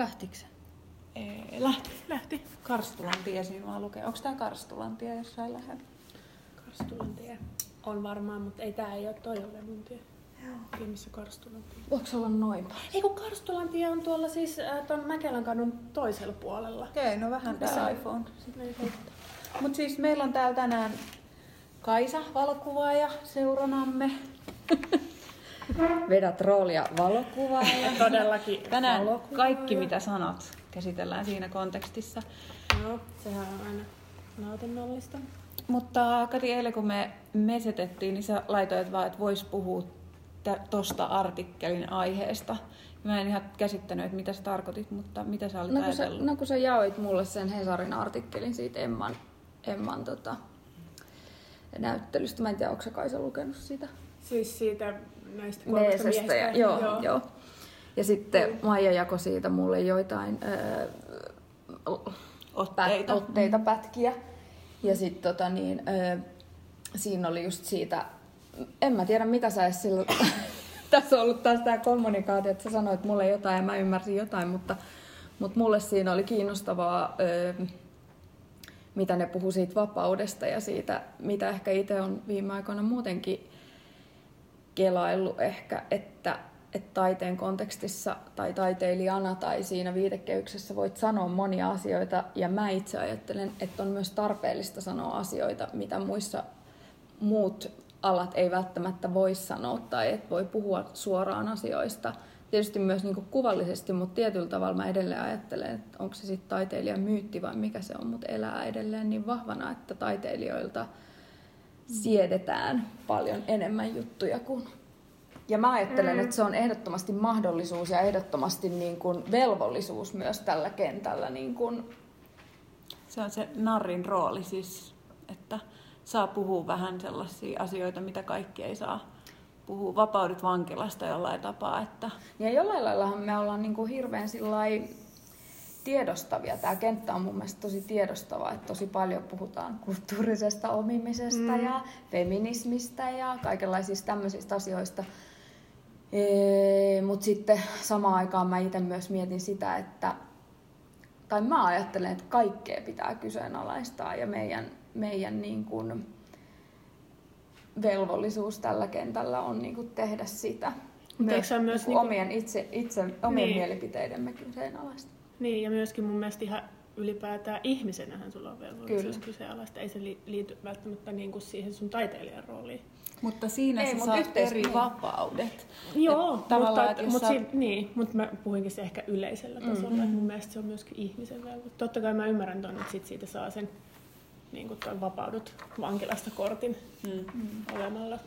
Lähtikö se? Lähti, lähti. Karstulan tie siinä vaan lukee. Onko tää Karstulan tie jossain lähellä? Karstulan tie on varmaan, mutta ei tää ei ole toi ole mun tie. Joo. missä Karstulan tie. Voiko se olla noin? Ei kun Karstulan tie on tuolla siis äh, ton Mäkelän kadun toisella puolella. Okei, no vähän tää iPhone. Mutta siis meillä on täällä tänään Kaisa, valokuvaaja, seuranamme. Vedät roolia valokuvaaja. Todellakin Tänään valokuvaaja. kaikki mitä sanot käsitellään siinä kontekstissa. Joo, sehän on aina nautinnollista. Mutta Kati, eilen kun me mesetettiin, niin sä laitoit vaan, että vois puhua tosta artikkelin aiheesta. Mä en ihan käsittänyt, että mitä sä tarkoitit, mutta mitä sä olit No kun, sä, no kun sä jaoit mulle sen Hesarin artikkelin siitä Emman, Emman tota, näyttelystä. Mä en tiedä, onko sä Kaisa lukenut sitä? Siis siitä näistä kolmesta. Ja, joo, joo. joo. Ja sitten Maija jakoi siitä mulle joitain öö, Otteita. Pät, otteita, pätkiä. Ja sitten tota niin, öö, siinä oli just siitä, en mä tiedä mitä sä silloin, tässä on ollut taas tämä kommunikaatio, että sä sanoit mulle jotain ja mä ymmärsin jotain, mutta, mutta mulle siinä oli kiinnostavaa, öö, mitä ne puhu siitä vapaudesta ja siitä, mitä ehkä itse on viime aikoina muutenkin kelaillut ehkä, että, että taiteen kontekstissa tai taiteilijana tai siinä viitekehyksessä voit sanoa monia asioita ja mä itse ajattelen, että on myös tarpeellista sanoa asioita, mitä muissa muut alat ei välttämättä voi sanoa tai et voi puhua suoraan asioista. Tietysti myös niin kuvallisesti, mutta tietyllä tavalla mä edelleen ajattelen, että onko se sitten taiteilijan myytti vai mikä se on, mutta elää edelleen niin vahvana, että taiteilijoilta siedetään paljon enemmän juttuja kuin... Ja mä ajattelen, mm. että se on ehdottomasti mahdollisuus ja ehdottomasti niin kuin velvollisuus myös tällä kentällä. Niin kuin... Se on se narrin rooli siis, että saa puhua vähän sellaisia asioita, mitä kaikki ei saa puhua. Vapaudet vankilasta jollain tapaa, että Ja jollain laillahan me ollaan niin kuin hirveän sillai tiedostavia. Tämä kenttä on mun mielestä tosi tiedostava, että tosi paljon puhutaan kulttuurisesta omimisesta mm. ja feminismistä ja kaikenlaisista tämmöisistä asioista. Mutta sitten samaan aikaan mä itse myös mietin sitä, että tai mä ajattelen, että kaikkea pitää kyseenalaistaa ja meidän, meidän niin kuin velvollisuus tällä kentällä on niin kuin tehdä sitä. Mutta ole myös niin kuin niinku- omien, itse, itse, omien Niin. mielipiteidemme kyseenalaista. Niin, ja myöskin mun mielestä ihan ylipäätään ihmisenähän sulla on velvollisuus kyseenalaista. Ei se li- liity välttämättä niin kuin siihen sun taiteilijan rooliin. Mutta siinä Ei, sä mut saat eri niin. vapaudet. Joo, Et tavallaan, mutta, että mutta, sä- si- niin, mutta mä puhuinkin se ehkä yleisellä tasolla. Mm-hmm. Mun mielestä se on myöskin ihmisen velvollisuus. Totta kai mä ymmärrän ton, että sit siitä saa sen niin kuin ton vapaudut vankilasta kortin Mm. olemalla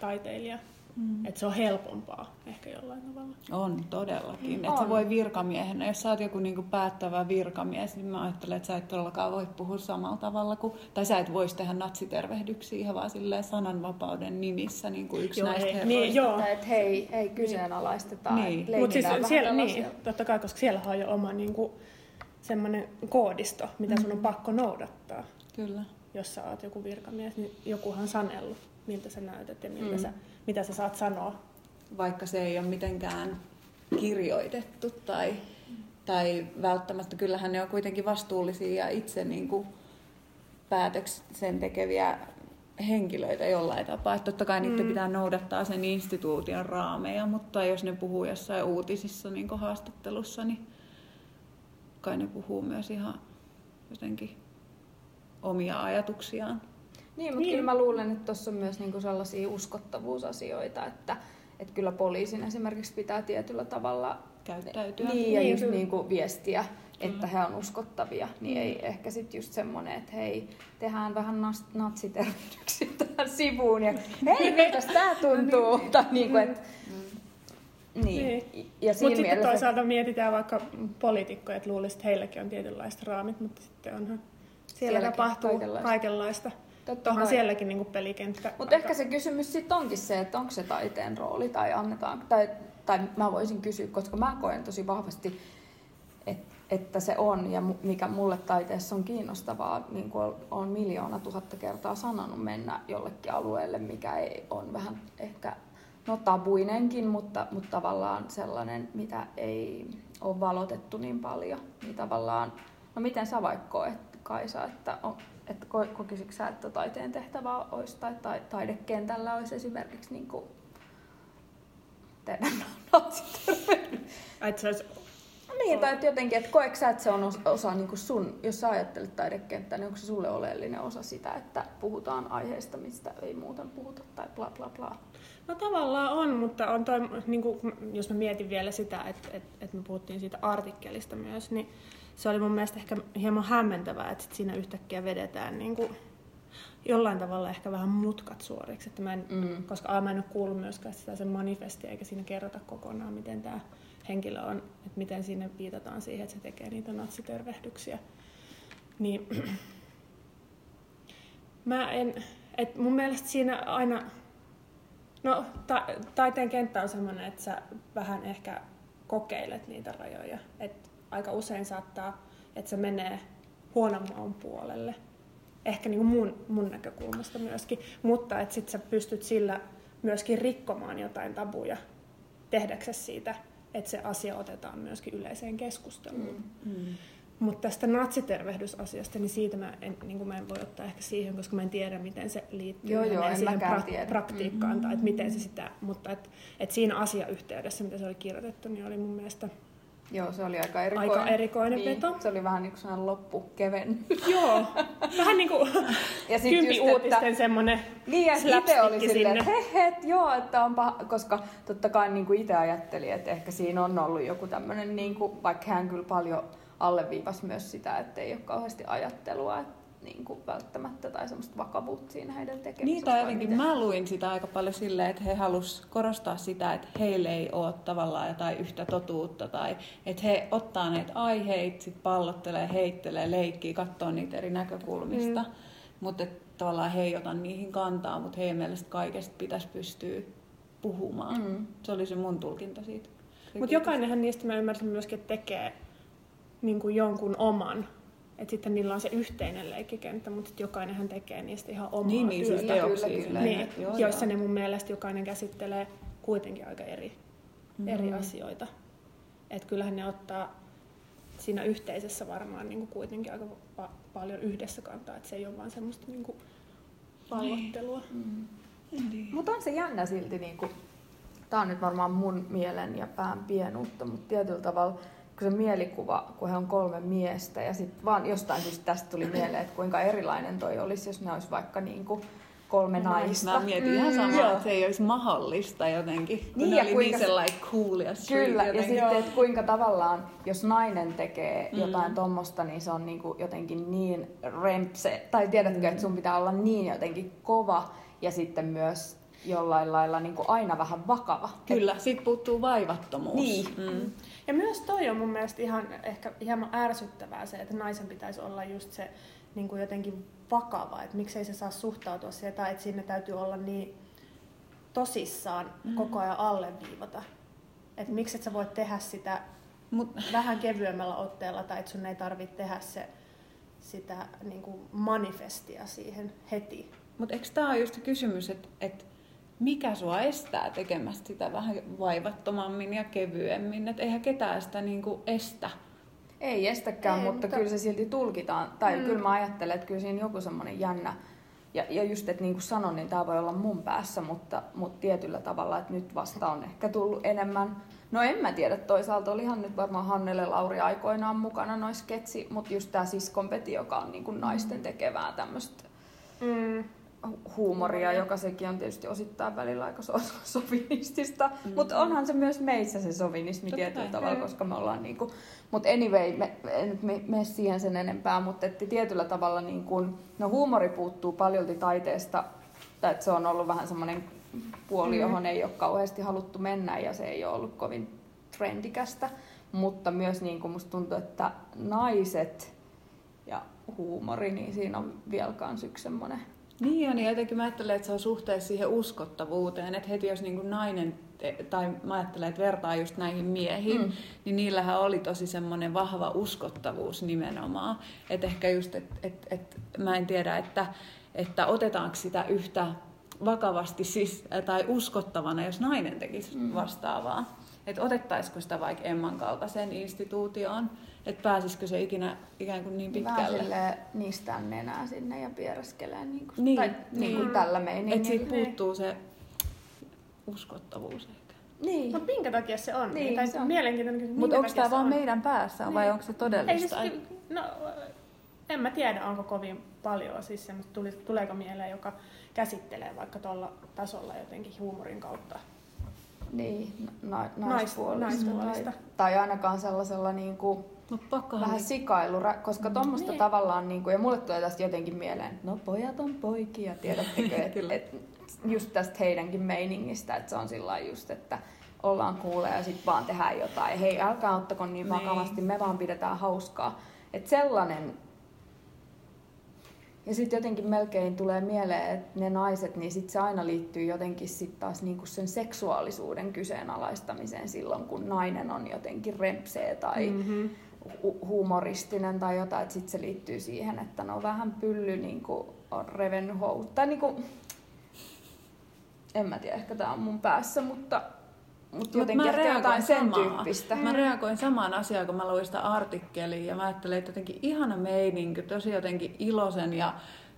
taiteilija. Mm. Että se on helpompaa ehkä jollain tavalla. On todellakin. Että On. sä voi virkamiehenä, jos sä oot joku niinku päättävä virkamies, niin mä ajattelen, että sä et todellakaan voi puhua samalla tavalla kuin, tai sä et voisi tehdä natsitervehdyksiä ihan vaan silleen sananvapauden nimissä, niin kuin yksi Joo, näistä ei. herroista. Niin, joo. Että et hei, ei kyseenalaisteta, Niin. niin. Mutta siis vähän siellä, niin, totta kai, koska siellä on jo oma niin kuin, semmoinen koodisto, mitä sun Mm. on pakko noudattaa. Kyllä. Jos sä oot joku virkamies, niin jokuhan sanellut, miltä sä näytät ja miltä Mm. sä, mitä sä saat sanoa. Vaikka se ei ole mitenkään kirjoitettu tai, tai välttämättä, kyllähän ne on kuitenkin vastuullisia ja itse niin kuin päätöksen tekeviä henkilöitä jollain tapaa. Että totta kai niiden Mm. pitää noudattaa sen instituution raameja, mutta jos ne puhuu jossain uutisissa niin haastattelussa, niin kai ne puhuu myös ihan jotenkin omia ajatuksiaan. Niin, mutta Niin. kyllä mä luulen, että tuossa on myös niinku sellaisia uskottavuusasioita, että, että kyllä poliisin esimerkiksi pitää tietyllä tavalla Käyttäytyä. niin, ja Niin, just kyllä. niinku viestiä, että he on uskottavia, niin ei ehkä sitten just semmoinen, että hei, tehdään vähän nas- natsitervehdyksiä tähän sivuun ja hei, miltäs tää tuntuu? Tai niinku, et, niin. Ja Mutta siinä sitten mielessä, toisaalta mietitään vaikka poliitikkoja, että luulisi, että heilläkin on tietynlaiset raamit, mutta sitten onhan siellä Sielläkin tapahtuu kaikenlaista. kaikenlaista. Totta Onhan kai. sielläkin niinku pelikenttä. Mutta ehkä se kysymys sitten onkin se, että onko se taiteen rooli tai annetaan, tai, tai mä voisin kysyä, koska mä koen tosi vahvasti, että, että se on ja mikä mulle taiteessa on kiinnostavaa, niin kuin on miljoona tuhatta kertaa sanonut mennä jollekin alueelle, mikä ei on vähän ehkä no tabuinenkin, mutta, mutta tavallaan sellainen, mitä ei ole valotettu niin paljon. Niin tavallaan, no miten sä vaikka koet, Kaisa, että, on, että kokisitko sä, että taiteen tehtävä olisi tai, tai taidekentällä olisi esimerkiksi niin kuin? Että se olisi niin, tai että jotenkin, että koetko sä, että se on osa, osa niin kuin sun, jos sä ajattelet taidekenttää, niin onko se sulle oleellinen osa sitä, että puhutaan aiheesta, mistä ei muuten puhuta tai bla bla bla? No tavallaan on, mutta on toi, niin kuin, jos mä mietin vielä sitä, että, että, että me puhuttiin siitä artikkelista myös, niin se oli mun mielestä ehkä hieman hämmentävää, että sit siinä yhtäkkiä vedetään niin kuin, jollain tavalla ehkä vähän mutkat suoriksi. Että mä en, mm. Koska mä en ole kuullut myöskään sitä sen manifestia, eikä siinä kerrota kokonaan, miten tämä henkilö on, että miten sinne viitataan siihen, että se tekee niitä natsitervehdyksiä. Niin mä en, et mun mielestä siinä aina, no ta, taiteen kenttä on semmoinen, että sä vähän ehkä kokeilet niitä rajoja. Et aika usein saattaa, että se menee huonomman puolelle. Ehkä niin kuin mun, mun näkökulmasta myöskin. Mutta että sit sä pystyt sillä myöskin rikkomaan jotain tabuja tehdäksesi siitä että se asia otetaan myöskin yleiseen keskusteluun. Mm. Mm. Mutta tästä natsitervehdysasiasta, niin siitä mä en, niin mä en voi ottaa ehkä siihen, koska mä en tiedä, miten se liittyy joo, joo, siihen pra- praktiikkaan, mm-hmm. tai että miten se sitä, mutta et, et siinä asiayhteydessä, mitä se oli kirjoitettu, niin oli mun mielestä Joo, se oli aika erikoinen. Aika erikoinen niin, veto. Se oli vähän niin kuin sellainen loppukeven. Joo, vähän niin kuin ja sit kympi just, uutisten että, semmoinen Niin ja itse oli silleen, että he, he, joo, että on paha, koska totta kai niin kuin itse ajattelin, että ehkä siinä on ollut joku tämmöinen, niin kuin, vaikka hän kyllä paljon alleviivasi myös sitä, että ei ole kauheasti ajattelua, että niin kuin välttämättä tai semmoista vakavuutta siinä heidän tekemisessä. Niin, tai jotenkin mä luin sitä aika paljon silleen, että he halus korostaa sitä, että heille ei ole tavallaan jotain yhtä totuutta tai että he ottaa näitä aiheita, sit pallottelee, heittelee, leikkii, katsoo niitä eri näkökulmista, mm. mutta tavallaan he ei ota niihin kantaa, mutta heidän mielestä kaikesta pitäisi pystyä puhumaan. Mm. Se oli se mun tulkinta siitä. Mutta jokainenhan niistä mä ymmärsin myöskin, että tekee niin kuin jonkun oman että sitten niillä on se yhteinen leikkikenttä, mutta jokainenhan tekee niistä ihan omaa niin, niin, työtä. Siis kyllä, kyllä. Niin, joo, joissa joo. ne mun mielestä jokainen käsittelee kuitenkin aika eri, mm-hmm. eri asioita. Että kyllähän ne ottaa siinä yhteisessä varmaan niin kuin kuitenkin aika pa- paljon yhdessä kantaa, että se ei ole vaan semmoista niin kuin pallottelua. Mm. Mutta on se jännä silti, niin kuin, tämä on nyt varmaan mun mielen ja pään pienuutta, mutta tietyllä tavalla se mielikuva, kun he on kolme miestä ja sitten vaan jostain syystä tästä tuli mieleen, että kuinka erilainen toi olisi, jos ne olisi vaikka niin kuin kolme no, naista. Mä mietin mm, ihan samaa, että se ei olisi mahdollista jotenkin, niin, ja oli kuinka, niin sellainen cool ja Kyllä, ja sitten, että kuinka tavallaan, jos nainen tekee mm. jotain tommosta, niin se on niin kuin jotenkin niin rempse, tai tiedätkö, mm. että sun pitää olla niin jotenkin kova, ja sitten myös jollain lailla niin kuin aina vähän vakava. Kyllä, Et... siitä puuttuu vaivattomuus. Niin. Mm. Ja myös toi on mun mielestä ihan ehkä hieman ärsyttävää se, että naisen pitäisi olla just se niin kuin jotenkin vakava, että miksei se saa suhtautua siihen, tai että sinne täytyy olla niin tosissaan mm. koko ajan alleviivata. Että miksi et sä voit tehdä sitä Mut... vähän kevyemmällä otteella, tai että sun ei tarvitse tehdä se, sitä niin kuin manifestia siihen heti. Mutta eikö tämä ole just kysymys, että, että mikä sua estää tekemästä sitä vähän vaivattomammin ja kevyemmin. Että eihän ketään sitä niinku estä. Ei estäkään, Ei, mutta, mutta kyllä se silti tulkitaan. Tai mm. kyllä mä ajattelen, että kyllä siinä joku semmoinen jännä. Ja, ja just, että niin kuin sanon, niin tämä voi olla mun päässä, mutta, mutta tietyllä tavalla, että nyt vasta on ehkä tullut enemmän. No en mä tiedä, toisaalta olihan nyt varmaan Hannele Lauri aikoinaan mukana noin sketsi, mutta just tämä siskonpeti, joka on niin kuin naisten tekevää tämmöistä mm huumoria, joka sekin on tietysti osittain välillä aika so- sovinistista. Mm-hmm. Mutta onhan se myös meissä se sovinismi tietyllä tavalla, koska me ollaan niinku... Mutta anyway, me, en me, me siihen sen enempää, mutta että tietyllä tavalla niinku, no huumori puuttuu paljolti taiteesta, tai että se on ollut vähän semmoinen puoli, mm-hmm. johon ei ole kauheasti haluttu mennä ja se ei ole ollut kovin trendikästä. Mutta myös niin kuin musta tuntuu, että naiset ja huumori, niin siinä on vielä kans yksi semmoinen niin on, niin jotenkin mä ajattelen, että se on suhteessa siihen uskottavuuteen, että heti jos niin kuin nainen, tai mä ajattelen, että vertaa just näihin miehiin, mm. niin niillähän oli tosi semmoinen vahva uskottavuus nimenomaan. Että ehkä just, että et, et, mä en tiedä, että, että otetaanko sitä yhtä vakavasti siis, tai uskottavana, jos nainen tekisi mm. vastaavaa. Että otettaisiko sitä vaikka Emman kaltaiseen instituutioon, että pääsisikö se ikinä ikään kuin niin pitkälle. Vähän niistään nenää sinne ja piereskelee niin kuin, Niin, tai, niin. niin kuin tällä meiningillä. Että siitä puuttuu se uskottavuus ehkä. Niin. Mutta minkä takia se on? Niin, tai se on. mielenkiintoinen kysymys. Mutta onko tämä se vaan on? meidän päässä vai Niin. onko se Ei todellista? siis, no, en mä tiedä, onko kovin paljon siis semmoista, tuleeko mieleen, joka käsittelee vaikka tuolla tasolla jotenkin huumorin kautta. Niin, na- Nais- naispuolista. naispuolista. Tai, tai ainakaan sellaisella niin kuin, Pakkohan vähän niin- sikailu, koska tuommoista Niin. tavallaan, niin kuin, ja mulle tulee tästä jotenkin mieleen, että no pojat on poikia, tiedättekö, että et, just tästä heidänkin meiningistä, että se on sillä just, että ollaan kuuleja ja sitten vaan tehdään jotain. Hei, älkää ottako niin Niin. vakavasti, me vaan pidetään hauskaa. Että sellainen ja sitten jotenkin melkein tulee mieleen, että ne naiset, niin sit se aina liittyy jotenkin sit taas niinku sen seksuaalisuuden kyseenalaistamiseen silloin, kun nainen on jotenkin rempsee tai Mm-hmm. Hu- humoristinen tai jotain, että sitten se liittyy siihen, että no vähän pylly niinku on revennyt housut. Tai niinku, en mä tiedä, ehkä tää on mun päässä, mutta, mutta Mut jotenkin mä ehkä jotain reagoin sen samaa. tyyppistä. Mä reagoin samaan asiaan, kun mä luin sitä artikkelia ja mä ajattelin, että jotenkin ihana meininki, tosi jotenkin iloisen ja,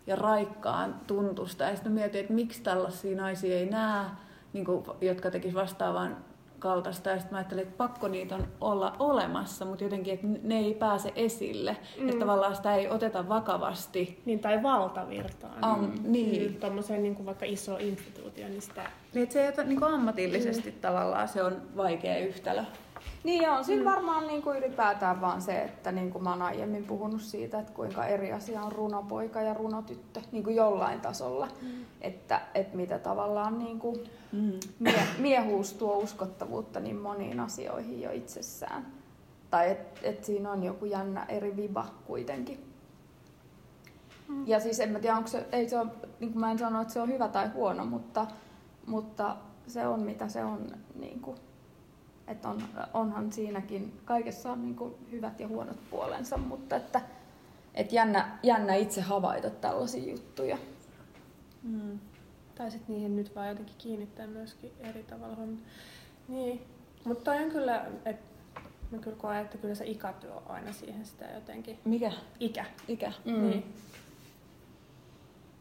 ja raikkaan tuntusta. Ja sitten mietin, että miksi tällaisia naisia ei näe, niin kuin, jotka tekis vastaavan kaltaista. Ja sitten mä ajattelin, että pakko niitä on olla olemassa, mutta jotenkin, että ne ei pääse esille. Mm. Että tavallaan sitä ei oteta vakavasti. Niin, tai valtavirtaan. Am, niin. Tuommoiseen niin kuin vaikka iso instituutio, niin sitä... Niin, että se ei ota niin ammatillisesti mm. tavallaan, se on vaikea yhtälö. Niin ja on siinä varmaan niin kuin ylipäätään vaan se, että niin kuin mä oon aiemmin puhunut siitä, että kuinka eri asia on runopoika ja runotyttö niin kuin jollain tasolla. Mm. Että, että mitä tavallaan niin kuin Mm. mie, miehuus tuo uskottavuutta niin moniin asioihin jo itsessään. Tai että et siinä on joku jännä eri viba kuitenkin. Mm. Ja siis en mä tiedä, onko se, ei se ole, niin kuin mä en sano, että se on hyvä tai huono, mutta, mutta se on mitä se on. Niin kuin, että on, onhan siinäkin, kaikessa on niin kuin hyvät ja huonot puolensa, mutta että, että jännä, jännä itse havaita tällaisia juttuja. Mm. Tai sitten niihin nyt vaan jotenkin kiinnittää myöskin eri tavalla. Niin. Mutta toi on kyllä, että mä kyllä koen, että kyllä se ikä tuo aina siihen sitä jotenkin. Mikä? Ikä. Ikä. Mm. Niin.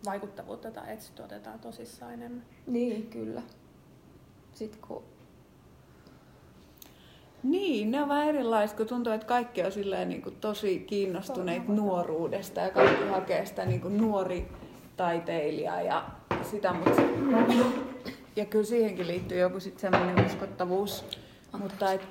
Vaikuttavuutta tai että sit otetaan tosissaan enemmän. Niin, kyllä. Sitten kun Niin, ne on vähän erilaiset, kun tuntuu, että kaikki on silleen niin kuin tosi kiinnostuneita nuoruudesta ja kaikki hakee sitä niin kuin nuori taiteilija ja sitä, mutta ja kyllä siihenkin liittyy joku sitten semmoinen uskottavuus, mutta et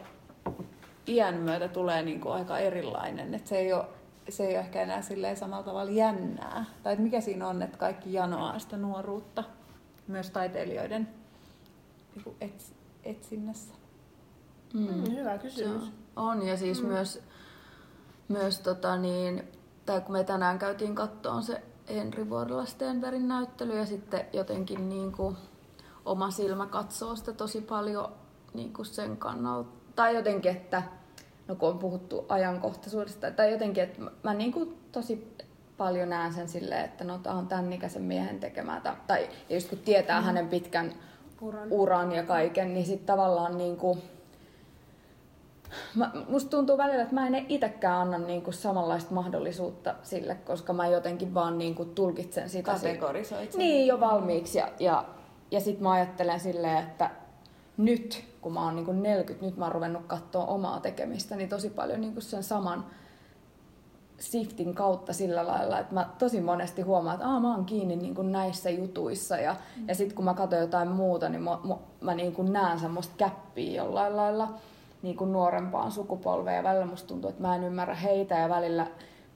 iän myötä tulee niin kuin aika erilainen, että se ei ole se ei ole ehkä enää silleen samalla tavalla jännää. Tai että mikä siinä on, että kaikki janoaa sitä nuoruutta, myös taiteilijoiden niin etsinnässä. Mm. Mm, hyvä kysymys. Se on, ja siis mm. myös, myös tota niin, tai kun me tänään käytiin kattoon se Henri Vuorila Stenbergin näyttely ja sitten jotenkin niin kuin oma silmä katsoo sitä tosi paljon niin kuin sen kannalta. Tai jotenkin, että no kun on puhuttu ajankohtaisuudesta, tai jotenkin, että mä niin kuin tosi paljon näen sen silleen, että no tää on tämän ikäisen miehen tekemää. Tai- Tai ja just kun tietää mm. hänen pitkän Uran. uran ja kaiken, niin sitten tavallaan niin kuin, Mä, musta tuntuu välillä, että mä en itsekään anna niinku samanlaista mahdollisuutta sille, koska mä jotenkin vaan niinku tulkitsen sitä. si- Kategorisoit sen. Niin, jo valmiiksi. Ja, ja, ja sit mä ajattelen silleen, että nyt, kun mä oon niinku 40, nyt mä oon ruvennut katsoa omaa tekemistä, niin tosi paljon niinku sen saman shiftin kautta sillä lailla, että mä tosi monesti huomaan, että Aa, mä oon kiinni niin kuin näissä jutuissa ja, mm. ja sitten kun mä katson jotain muuta, niin mä, mä, mä niin kuin näen semmoista käppiä jollain lailla niin kuin nuorempaan sukupolveen ja välillä musta tuntuu, että mä en ymmärrä heitä ja välillä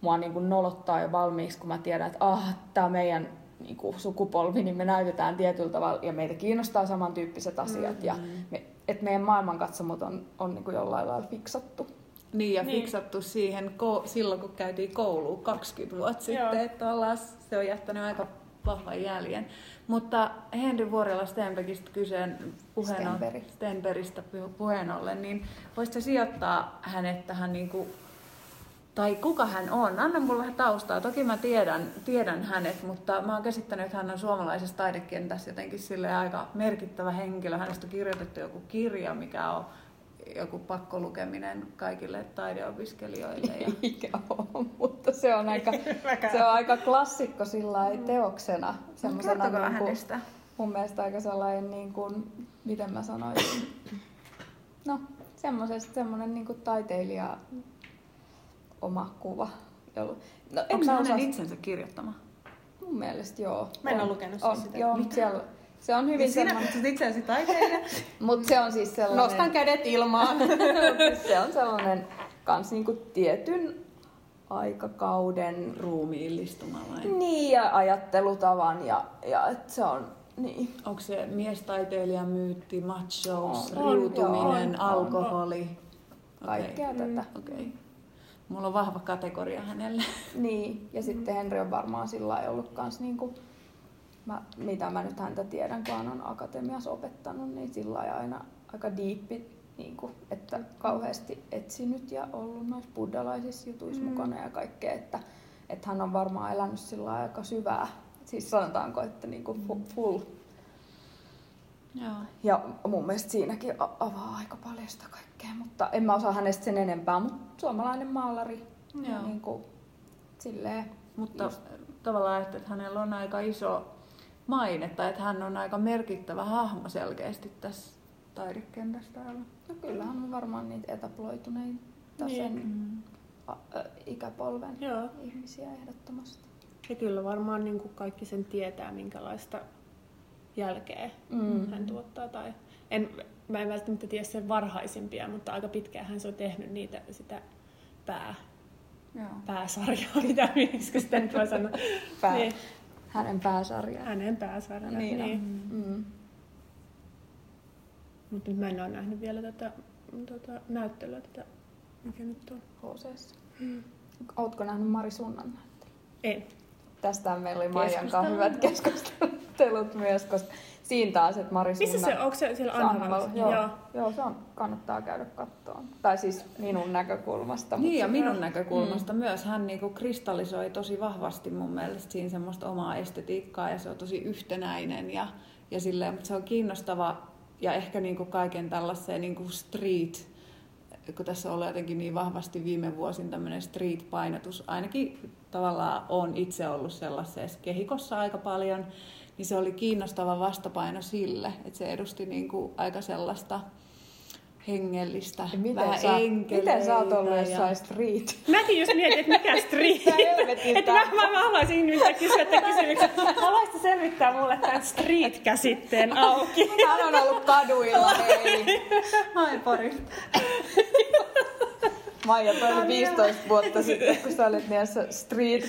mua niin kuin nolottaa jo valmiiksi, kun mä tiedän, että ah, tää meidän niin kuin sukupolvi, niin me näytetään tietyllä tavalla ja meitä kiinnostaa samantyyppiset asiat mm-hmm. ja me, että meidän maailmankatsomot on, on niin kuin jollain lailla fiksattu. Niin, ja Niin. fiksattu siihen ko- silloin, kun käytiin kouluun 20 vuotta Joo. sitten, että ollaan, se on jättänyt aika vahvan jäljen. Mutta Henri Vuorela Stenbergistä kyseen puheen tai kuka hän on. Anna mulle vähän taustaa. Toki mä tiedän, tiedän hänet, mutta mä oon käsittänyt, että hän on suomalaisessa taidekentässä jotenkin sille aika merkittävä henkilö. Hänestä on kirjoitettu joku kirja, mikä on joku pakkolukeminen kaikille taideopiskelijoille. Ja... Mikä on, mutta se on aika, se on aika klassikko sillä teoksena. Semmosena Kertokaa niin kuin, hänestä. mun mielestä aika sellainen, niin kuin, miten mä sanoisin, no semmoinen niin kuin taiteilija oma kuva. No, en Onko se mä hänen osaa, itsensä kirjoittama? mun mielestä joo. Mä en ole lukenut on, sitä. Joo, siellä, se on hyvin Sinä semmoinen, itseäsi taiteilija? mutta se on siis sellainen... Nostan kädet ilmaan. se on sellainen kans niinku tietyn aikakauden Ruumiillistumalainen. niin ja ajattelutavan ja, ja et se on niin. Onko se miestaiteilija myytti, machos, On, on, riutuminen, on, on. alkoholi? Kaikkea Okei. tätä. Okei. Mulla on vahva kategoria hänelle. Niin, ja sitten Henri on varmaan sillä ollut kans niinku, mä, mitä mä nyt häntä tiedän, kun hän on akatemiassa opettanut, niin sillä aina aika diippi, niinku, että kauheasti etsinyt ja ollut noissa buddhalaisissa jutuissa mm. mukana ja kaikkea, että, että hän on varmaan elänyt sillä aika syvää, siis sanotaanko, että niinku fu- full. Joo. Ja mun mielestä siinäkin avaa aika paljon sitä kaikkea, mutta en mä osaa hänestä sen enempää, mutta suomalainen maalari, Joo. niin kuin, silleen, Mutta Just. tavallaan, että hänellä on aika iso maine, tai että hän on aika merkittävä hahmo selkeästi tässä taidekentässä täällä. No kyllähän on varmaan niitä etaploituneita Niin. sen Mm. a, ä, ikäpolven Joo. ihmisiä ehdottomasti. Ja kyllä varmaan niin kuin kaikki sen tietää, minkälaista jälkeä Mm. hän tuottaa. Tai en, mä en välttämättä tiedä sen varhaisimpia, mutta aika pitkään se on tehnyt niitä, sitä pää, Joo. pääsarjaa, mitä miksi sitä nyt voi sanoa. Pää. Niin, Hänen pääsarjaa. hänen pääsarjaa. Niin on. Niin. Mm. Mutta nyt mä en ole nähnyt vielä tätä, tätä näyttelyä, tätä, mikä nyt on. HCS. Ootko nähnyt Mari Sunnan näyttelyn? En. Tästä meillä oli Maijan kanssa hyvät keskustelut myös, koska siinä taas, että Mari Missä Sunna... se, onko se siellä Anhavalla, Joo. joo. joo, se on, kannattaa käydä kattoon. Tai siis minun näkökulmasta. Niin ja minun näkökulmasta mm. myös hän niinku kristallisoi tosi vahvasti mun mielestä siinä semmoista omaa estetiikkaa ja se on tosi yhtenäinen ja, ja silleen, mutta se on kiinnostava ja ehkä niinku kaiken tällaiseen niinku street, kun tässä on jotenkin niin vahvasti viime vuosin tämmöinen street-painotus, ainakin tavallaan on itse ollut sellaisessa kehikossa aika paljon, niin se oli kiinnostava vastapaino sille, että se edusti niinku aika sellaista hengellistä, Ja Miten, vähän sä, miten sä oot ollut ja- jossain street? Mäkin just mietin, että mikä street. Että mä, mä, mä haluaisin nimittäin kysyä tämän kysymyksen. Haluaisitko selvittää mulle tämän street-käsitteen auki? Hän on ollut kaduilla, ei. Ai parista. Maija, toi oli 15 vuotta sitten, kun sä olit niissä street.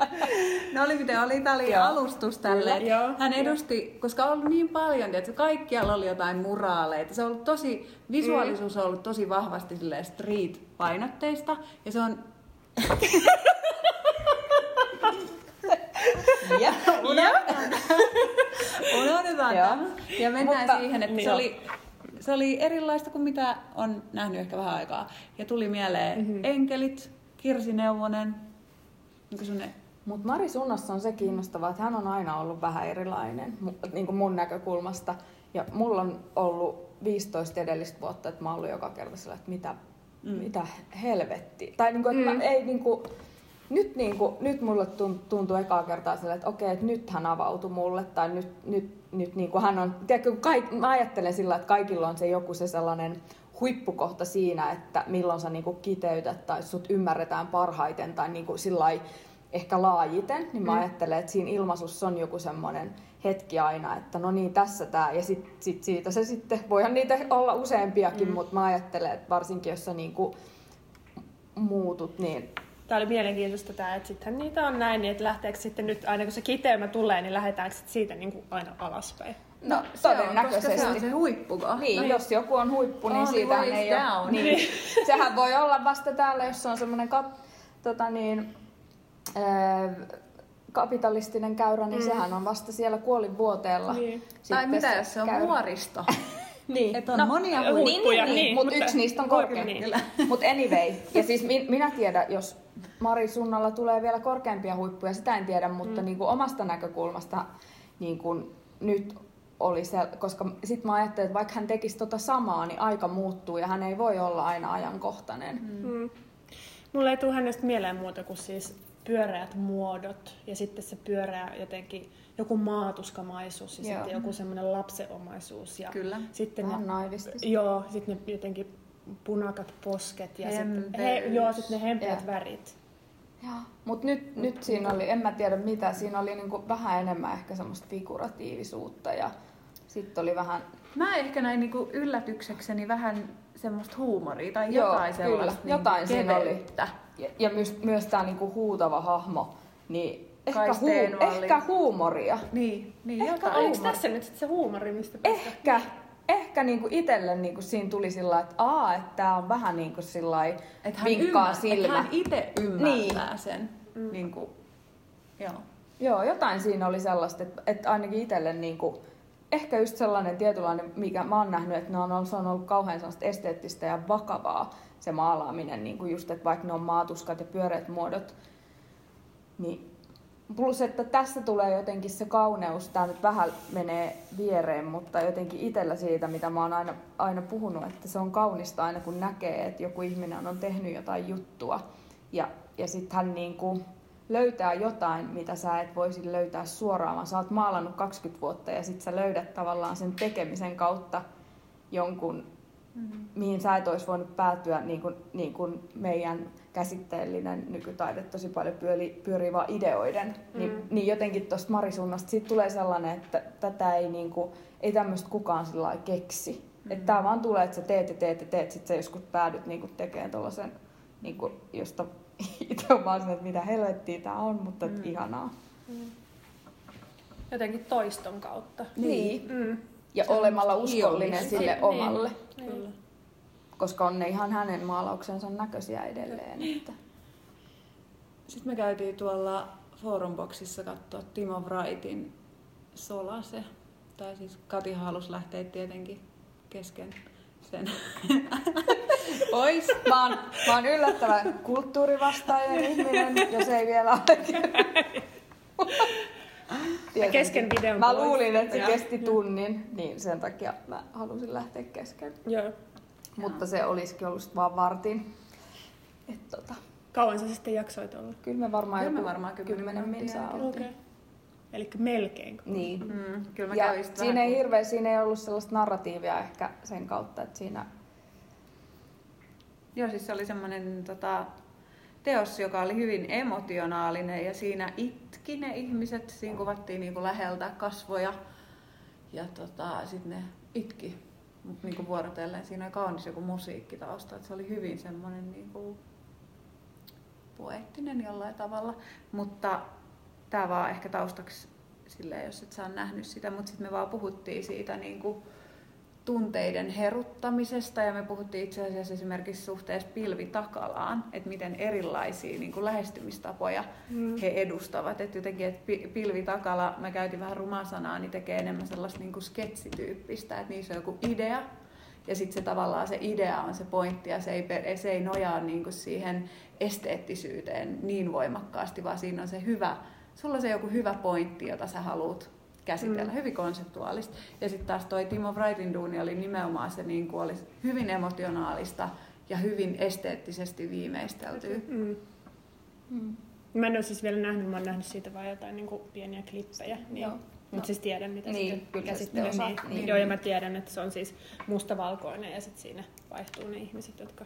No oli miten oli, tämä oli Joo. alustus tälle. Joo. Hän edusti, koska on ollut niin paljon, että kaikkialla oli jotain muraaleita. Se on ollut tosi, visuaalisuus on ollut tosi vahvasti street-painotteista. Ja se on Ja, Unohdetaan Joo. tämä. Ja mennään Mutta- siihen, että niin se joo. oli, se oli erilaista kuin mitä on nähnyt ehkä vähän aikaa. Ja tuli mieleen mm-hmm. enkelit, Kirsi Neuvonen, niin semmoinen Mutta Mari Sunnassa on se kiinnostavaa, että hän on aina ollut vähän erilainen niin kuin mun näkökulmasta. Ja mulla on ollut 15 edellistä vuotta, että mä oon ollut joka kerta sillä, että mitä, mm. mitä helvetti. Tai niin kuin, että mm. mä ei niin kuin, nyt, niin kuin, nyt mulle tunt- tuntuu ekaa kertaa sillä, että okei, että nyt hän avautui mulle. Tai nyt, nyt, nyt niin kuin hän on, tiedätkö, kaik, mä ajattelen sillä, että kaikilla on se joku se sellainen huippukohta siinä, että milloin sä niin kuin kiteytät tai sut ymmärretään parhaiten tai niin kuin sillä lailla ehkä laajiten, niin mä mm. ajattelen, että siinä ilmaisussa on joku semmoinen hetki aina, että no niin, tässä tämä, ja sit, sit siitä se sitten, voihan niitä olla useampiakin, mm. mutta mä ajattelen, että varsinkin jos sä niinku muutut, niin Tämä oli mielenkiintoista tämä, että sittenhän niitä on näin, niin että lähteekö sitten nyt, aina kun se kiteymä tulee, niin lähdetäänkö sitten siitä niin kuin aina alaspäin? no, se on, koska todennäköisesti. se on se huippuko. Niin, jos joku on huippu, niin siitä ei ole. down. Niin, sehän voi olla vasta täällä, jos on semmoinen kap, tota niin, kapitalistinen käyrä, niin mm. sehän on vasta siellä kuolinvuoteella. Niin. Tai Sitten mitä jos se on käyrä. vuoristo? Niin. Et on No, monia huippuja. Niin, niin, niin. niin, mutta mutta- yksi niistä on Kyllä, korkea. niin. Mutta anyway, ja siis min, minä tiedän, jos Mari Sunnalla tulee vielä korkeampia huippuja, sitä en tiedä, mutta mm. niin kuin omasta näkökulmasta niin kuin nyt oli se, koska sit mä ajattelin, että vaikka hän tekisi tota samaa, niin aika muuttuu ja hän ei voi olla aina ajankohtainen. Mm. Mm. Mulla ei tule hänestä mieleen muuta kuin siis pyöreät muodot ja sitten se pyöreä jotenkin joku maatuskamaisuus ja Joo. sitten joku semmoinen lapsenomaisuus. Ja Kyllä. Sitten ne, naivisti. joo, sitten ne jotenkin punakat posket ja sitten, he, joo, sitten ne hempeät Joo. värit. Mutta nyt, nyt siinä oli, en mä tiedä mitä, siinä oli niinku vähän enemmän ehkä semmoista figuratiivisuutta ja sitten oli vähän, Mä ehkä näin niinku yllätyksekseni vähän semmoista huumoria tai Joo, jotain kyllä. sellaista Jotain siinä oli. Ja, ja myös, myös tämä niinku huutava hahmo, niin ehkä, huu, ehkä huumoria. Niin, niin Ehkä jotain. on. Oliko tässä nyt sit se huumori, mistä? Ehkä, ehkä niinku itselle niinku siinä tuli sillä että aa, että tää on vähän niinku sillä lailla Et hän vinkkaa ymmär- silmä. Et hän itse ymmärtää Niin. sen. Mm. Niin kuin, joo. Joo, jotain siinä oli sellaista, että, että ainakin itselle niinku, ehkä just sellainen tietynlainen, mikä mä oon nähnyt, että ne on, se on ollut kauhean sellaista esteettistä ja vakavaa se maalaaminen, niin kuin just, että vaikka ne on maatuskat ja pyöreät muodot, niin plus, että tässä tulee jotenkin se kauneus, tämä nyt vähän menee viereen, mutta jotenkin itsellä siitä, mitä mä oon aina, aina puhunut, että se on kaunista aina kun näkee, että joku ihminen on tehnyt jotain juttua. Ja, ja sitten hän niin kuin löytää jotain, mitä sä et voisi löytää suoraan, vaan sä oot maalannut 20 vuotta ja sitten sä löydät tavallaan sen tekemisen kautta jonkun, Mm. mihin sä et olisi voinut päätyä, niin kuin, niin kuin meidän käsitteellinen nykytaide tosi paljon pyörii, pyörii vaan ideoiden. Mm. Niin, Mm. niin jotenkin tuosta Marisunnasta siitä tulee sellainen, että tätä ei, niin kuin, ei tämmöistä kukaan sillä keksi. Mm. Että tää vaan tulee, että sä teet ja teet ja teet, sit sä joskus päädyt niin kuin tekemään tuollaisen, niin kuin, josta itse on vaan sen, että mitä helvettiä tää on, mutta mm. Ihanaa. Mm. Jotenkin toiston kautta. Niin. Mm. Ja Se olemalla uskollinen sille Niin. omalle. Kyllä. Koska on ne ihan hänen maalauksensa näköisiä edelleen. Että. Sitten me käytiin tuolla Forumboxissa katsoa Timo Wrightin Solase. Tai siis Kati halus lähteä tietenkin kesken sen. Pois. Mä oon, mä oon yllättävän kulttuurivastainen ihminen, jos ei vielä ole. Tietenkin. Kesken videon Mä pois. luulin, että se kesti tunnin, niin sen takia mä halusin lähteä kesken. Joo. Mutta se olisikin ollut vaan vartin. Et tota, Kauan sä sitten jaksoit olla? kyllä me varmaan Kyllä me joku varmaan kymmenen minuuttia minsaa jälkeen. oltiin. Okei. Eli melkein. Niin. Mm, kyllä mä Ja siinä ei kun- hirveä, siinä ei ollut sellaista narratiivia ehkä sen kautta, että siinä Joo, siis se oli semmoinen tota, teos, joka oli hyvin emotionaalinen ja siinä itki ne ihmiset. Siinä kuvattiin niin kuin läheltä kasvoja ja tota, sitten ne itki niin kuin vuorotellen. Siinä oli kaunis joku musiikki tausta. että Se oli hyvin semmoinen niin kuin poeettinen jollain tavalla. Mutta tämä vaan ehkä taustaksi silleen, jos et ole nähnyt sitä. Mutta sitten me vaan puhuttiin siitä niin kuin tunteiden heruttamisesta ja me puhuttiin itse asiassa esimerkiksi suhteessa pilvitakalaan, että miten erilaisia niin kuin lähestymistapoja Mm. he edustavat. Että jotenkin, että pi- pilvitakala, mä käytin vähän rumaa sanaa, niin tekee enemmän sellaista niin kuin sketsityyppistä, että niissä on joku idea ja sitten se tavallaan se idea on se pointti ja se ei, se ei nojaa niin kuin siihen esteettisyyteen niin voimakkaasti, vaan siinä on se hyvä, sulla on se joku hyvä pointti, jota sä haluat käsitellä, Mm. hyvin konseptuaalista. Ja sitten taas toi Timo Wrightin duuni oli nimenomaan se niin kuin oli hyvin emotionaalista ja hyvin esteettisesti viimeisteltyä. Mm. Mm. Mä en ole siis vielä nähnyt, mä oon nähnyt siitä vain jotain niin kuin pieniä klippejä. Niin, Joo. Mutta siis tiedän, mitä Niin, sitten käsittelee. Niin, niin. niin. Joo, ja mä tiedän, että se on siis mustavalkoinen ja sitten siinä vaihtuu ne ihmiset, jotka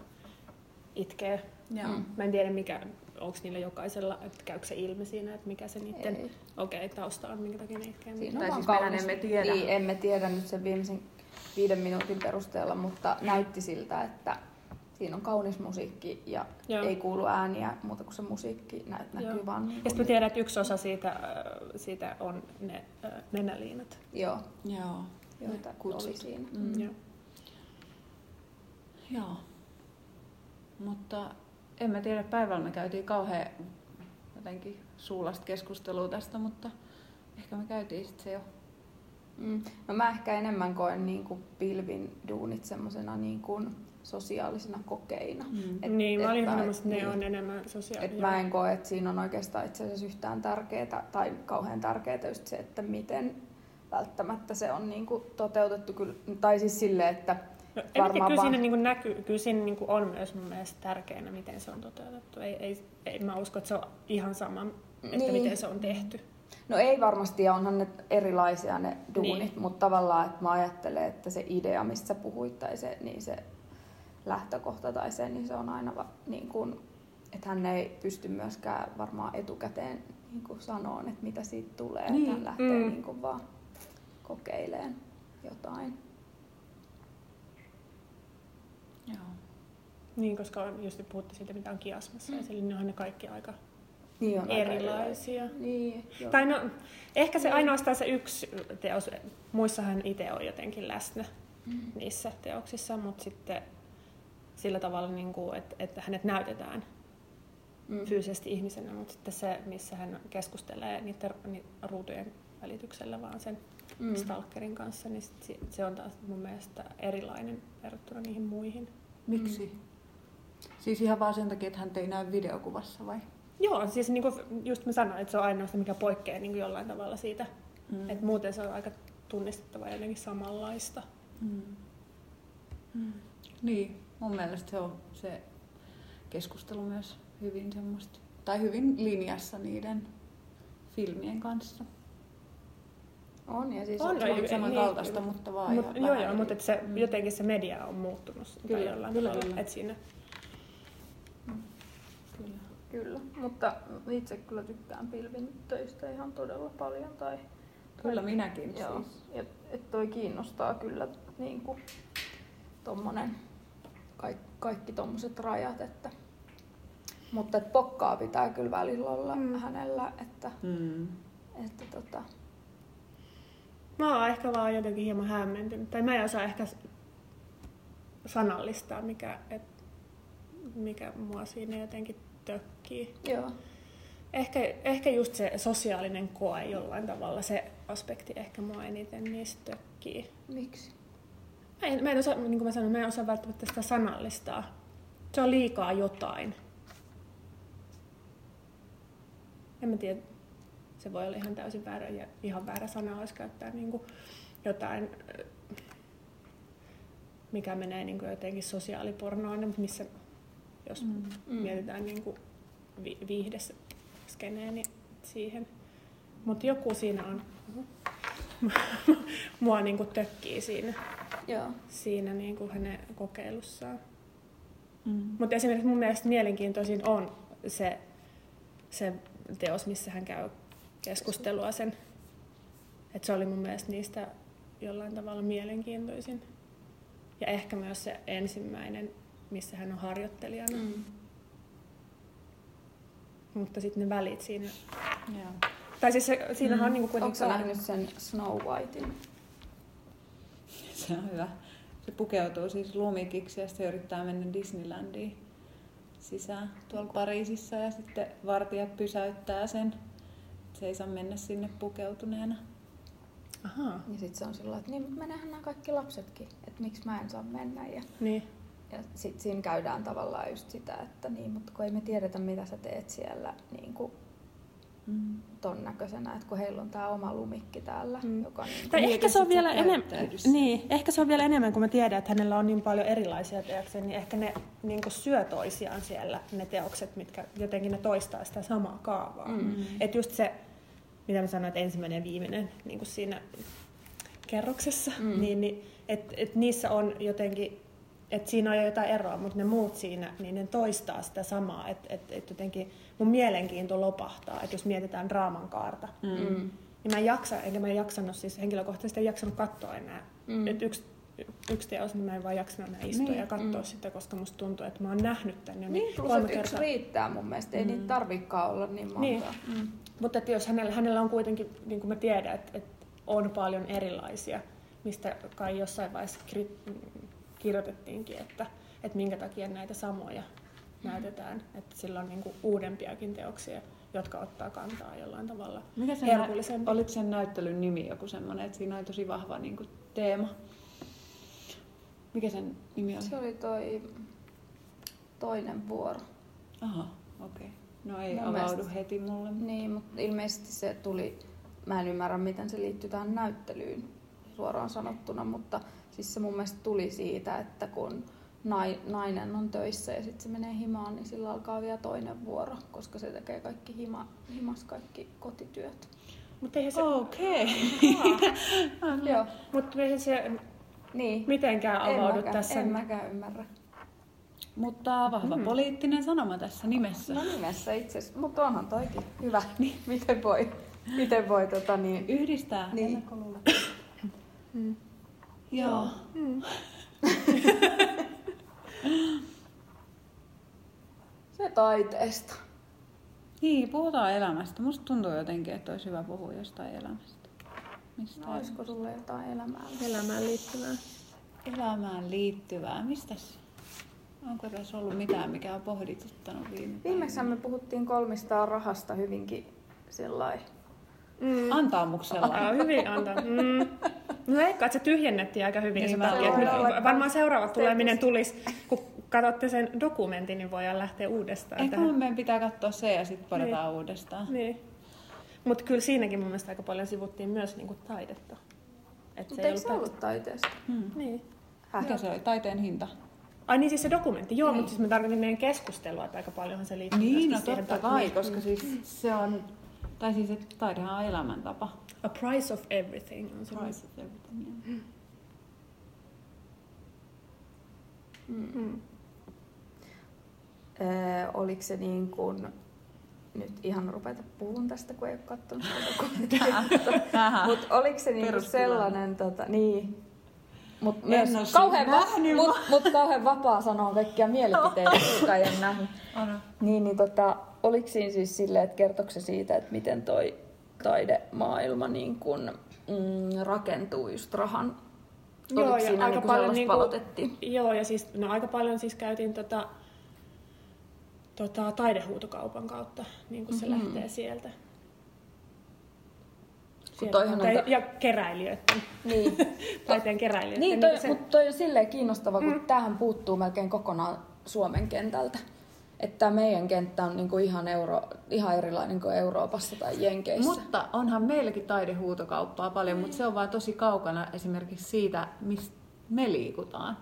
itkee. Joo. Mm. Mä en tiedä, mikä, onko niillä jokaisella, että käykö se ilmi siinä, että mikä se niiden Ei. okei, okay, tausta on, minkä takia ne itkee. Siinä Tai on siis mehän kaunis. emme tiedä. Niin, emme tiedä nyt sen viimeisen viiden minuutin perusteella, mutta näytti siltä, että siinä on kaunis musiikki ja Joo. ei kuulu ääniä muuta kuin se musiikki nä- näkyy Joo. vaan. Niin Ja sitten mä tiedän, että yksi osa siitä, äh, siitä on ne äh, nenäliinat. Joo, Joo. joita Kutsut. oli siinä. Mm. Joo. Joo. Mutta en mä tiedä, päivällä me käytiin kauhean jotenkin suulasta keskustelua tästä, mutta ehkä me käytiin sitten se jo Mm. No mä ehkä enemmän koen niin kuin pilvin duunit semmoisena niin kuin sosiaalisina kokeina. Mm. Et, niin, mä olin et- sanomassa, että ne niin. on enemmän sosiaalisia. Et mä en koe, että siinä on oikeastaan itse asiassa yhtään tärkeää tai kauhean tärkeää just se, että miten välttämättä se on niin kuin toteutettu. Kyllä, tai siis silleen, että No, varmaan kyllä vaan- siinä niin näkyy, kyllä siinä niin on myös mun mielestä tärkeänä, miten se on toteutettu. Ei, ei, ei mä usko, että se on ihan sama, että Niin. miten se on tehty. No ei varmasti, ja onhan ne erilaisia ne duunit, Niin. niin. mutta tavallaan, että mä ajattelen, että se idea, mistä sä puhuit, tai se, niin se lähtökohta tai se, niin se on aina va, niin kuin, että hän ei pysty myöskään varmaan etukäteen niin kuin sanoon, että mitä siitä tulee, Niin. että hän lähtee Mm. niin kuin vaan kokeileen jotain. Joo. Niin, koska on, just puhuttiin siitä, mitä on kiasmassa, mm. ja sillä ne on ne kaikki aika Niin on aika erilaisia. Niin, joo. Tai no, ehkä se ainoastaan se yksi teos, muissahan itse on jotenkin läsnä Mm. niissä teoksissa, mutta sitten sillä tavalla, niin kuin, että, että hänet näytetään Mm. fyysisesti ihmisenä, mutta sitten se, missä hän keskustelee niiden ni- ruutujen välityksellä vaan sen Mm. mm. stalkerin kanssa, niin sit si- se on taas mun mielestä erilainen verrattuna niihin muihin. Miksi? Siis ihan vaan sen takia, että hän ei näy videokuvassa vai? Joo, siis niin kuin just mä sanoin, että se on ainoastaan mikä poikkeaa niin kuin jollain tavalla siitä, Mm. mm. että muuten se on aika tunnistettava ja jotenkin samanlaista. Mm. Mm. Niin, mun mielestä se on se keskustelu myös hyvin semmoista, tai hyvin linjassa niiden filmien kanssa. On, ja siis On, on, Se on ei- samankaltaista, niin, mutta vaan Mut, joo, joo, mutta se, Mm. jotenkin se media on muuttunut Kyllä, tai jollain kyllä, tavalla. kyllä. Et siinä, Kyllä. Kyllä, mutta itse kyllä tykkään pilvin töistä ihan todella paljon. Tai, Kyllä minäkin Joo, siis. ja et toi kiinnostaa kyllä niin kuin, tommonen, kaik, kaikki tommoset rajat, että mutta et pokkaa pitää kyllä välillä olla Mm. mm. hänellä, että, Mm. että tota, mä oon ehkä vaan jotenkin hieman hämmentynyt. Tai mä en osaa ehkä sanallistaa, mikä, et, mikä mua siinä jotenkin tökkii. joo. Ehkä, ehkä just se sosiaalinen koe jollain tavalla, se aspekti ehkä mua eniten niistä tökkii. Miksi? Mä en, mä en osaa, niin kuin mä sanoin, mä en osaa välttämättä sitä sanallistaa. Se on liikaa jotain. En mä tiedä, se voi olla ihan täysin väärä ja ihan väärä sana olisi käyttää niin kuin jotain, mikä menee niin kuin jotenkin sosiaalipornoon, missä jos Mm. mm. mietitään niin kuin vi- viihdeskeneen, niin siihen. Mutta joku siinä on, mua niin kuin tökkii siinä Joo. siinä niin kuin hänen kokeilussaan. Mm. Mutta esimerkiksi mun mielestä mielenkiintoisin on se, se teos, missä hän käy keskustelua sen. Et se oli mun mielestä niistä jollain tavalla mielenkiintoisin. Ja ehkä myös se ensimmäinen, missä hän on harjoittelijana. Mm. Mutta sitten ne välit siinä. Joo. Tai siis se, siinähän Mm. on niinku Onko kuitenkin sellainen- nähnyt sen Snow Whitein? Se on hyvä. Se pukeutuu siis lumikiksi ja sitten yrittää mennä Disneylandiin sisään tuolla Pariisissa ja sitten vartijat pysäyttää sen. Se ei saa mennä sinne pukeutuneena. Ahaa. Ja sitten se on sillä että niin, mutta menehän nämä kaikki lapsetkin, että miksi mä en saa mennä. Ja, Niin. ja sitten siinä käydään tavallaan just sitä, että niin, mutta kun ei me tiedetä, mitä sä teet siellä niin kuin Mm. ton näköisenä, että kun heillä on tämä oma lumikki täällä, Mm. joka niin Tai ehkä se on vielä enemmän, niin, ehkä se on vielä enemmän, kun mä tiedän, että hänellä on niin paljon erilaisia teoksia, niin ehkä ne niin syö toisiaan siellä, ne teokset, mitkä jotenkin ne toistaa sitä samaa kaavaa. Mm. Että just se, mitä mä sanoin, että ensimmäinen ja viimeinen niin kuin siinä kerroksessa, mm. Mm. niin, niin että et niissä on jotenkin, että siinä on jo jotain eroa, mutta ne muut siinä, niin ne toistaa sitä samaa, että et, et jotenkin mun mielenkiinto lopahtaa, että jos mietitään draaman kaarta, Mm. Mm. niin mä en jaksa, enkä mä en jaksanut siis henkilökohtaisesti en jaksanut katsoa enää. Mm. Mm. Et yksi, yksi teos, niin mä en vaan jaksanut enää istua Niin, ja katsoa mm. sitä, koska musta tuntuu, että mä oon nähnyt tän jo Niin, plus kolme että yksi kertaa. riittää mun mielestä, ei Mm. niitä tarvikaan olla niin monta. Niin. Mm. Mutta että jos hänellä, hänellä on kuitenkin, niin kuin mä tiedän, että, että on paljon erilaisia, mistä kai jossain vaiheessa kri- kirjoitettiinkin, että, että minkä takia näitä samoja näytetään. Että sillä on niin kuin uudempiakin teoksia, jotka ottaa kantaa jollain tavalla Mikä sen herkullisempi. nä- oliko sen näyttelyn nimi joku semmoinen, että siinä oli tosi vahva niin kuin, teema? Mikä sen nimi oli? Se oli toi toinen vuoro. Aha, okei. Okay. No ei Mun avaudu mielestä- heti mulle. Niin, mutta ilmeisesti se tuli, mä en ymmärrä miten se liittyy tähän näyttelyyn suoraan sanottuna, mutta siis se mun mielestä tuli siitä, että kun nai, nainen on töissä ja sitten se menee himaan, niin sillä alkaa vielä toinen vuoro, koska se tekee kaikki hima, himas kaikki kotityöt. Mutta eihän se, Okei. Joo, mut eihän se niin. mitenkään En avaudu mäkään, tässä. En mäkään ymmärrä. Mutta vahva Mm. poliittinen sanoma tässä nimessä. No nimessä itse asiassa, mutta onhan toikin hyvä. Niin. Miten voi, miten voi tota niin... Yhdistää Niin. Mm. Joo. Mm. Se taiteesta. Niin, puhutaan elämästä. Musta tuntuu jotenkin, että olisi hyvä puhua jostain elämästä. Mistä No, olisiko sulle jotain elämää? Elämään liittyvää. elämään liittyvää? Mistäs? Onko tässä ollut mitään, mikä on pohdituttanut viime Viimeksi me puhuttiin kolmista rahasta hyvinkin sellainen. Mm. Antaamuksella. Aa, hyvin antaa. Mm. No ehkä, että se tyhjennettiin aika hyvin se takia. että nyt varmaan seuraava se- tuleminen tulisi, kun katsotte sen dokumentin, niin voidaan lähteä uudestaan Ehkä tähän. meidän pitää katsoa se ja sitten palataan Niin. uudestaan. Niin. Mutta kyllä siinäkin mun mielestä aika paljon sivuttiin myös niinku taidetta. Et Mutta eikö se ollut taiteesta? Hmm. Niin. Häh? Mikä se oli? Taiteen hinta. Ai niin siis se dokumentti, joo, Niin. mutta siis mä tarkoitin meidän keskustelua, että aika paljonhan se liittyy Niin, no siihen totta ta- kai, niin. koska siis se on... Tai siis, että taidehan on elämäntapa. A price of everything on se. Price of everything, yeah. Mm. Öö, oliko se niin kuin, nyt ihan rupeta puhun tästä, kun ei ole katsonut sitä dokumenttia. Mutta oliko se niinku sellainen, tota, niin, Mut En myös kauhean, va- mut, mut kauhean vapaa sanoa kaikkia mielipiteitä, jotka ole nähnyt. Niin, niin tota, oliko siinä siis silleen, että kertoiko se siitä, että miten toi taidemaailma niin kun, mm, rakentuu just rahan? Joo, Oliko ja siinä aika niinku paljon sellaista niinku- palotettiin? Joo, ja siis no, aika paljon siis käytiin tota, tota, taidehuutokaupan kautta, niin kuin se Mhm. lähtee sieltä. Toihan on Tai- ta- Ja keräilijöiden, Niin, taiteen keräilijöiden. niin toi, se, mutta toi on silleen kiinnostava, kun Mm. tämähän puuttuu melkein kokonaan Suomen kentältä. Että tämä meidän kenttä on niinku ihan, euro, ihan erilainen kuin Euroopassa tai Jenkeissä. Mutta onhan meilläkin taidehuutokauppaa paljon, mutta se on vaan tosi kaukana esimerkiksi siitä, mistä me liikutaan.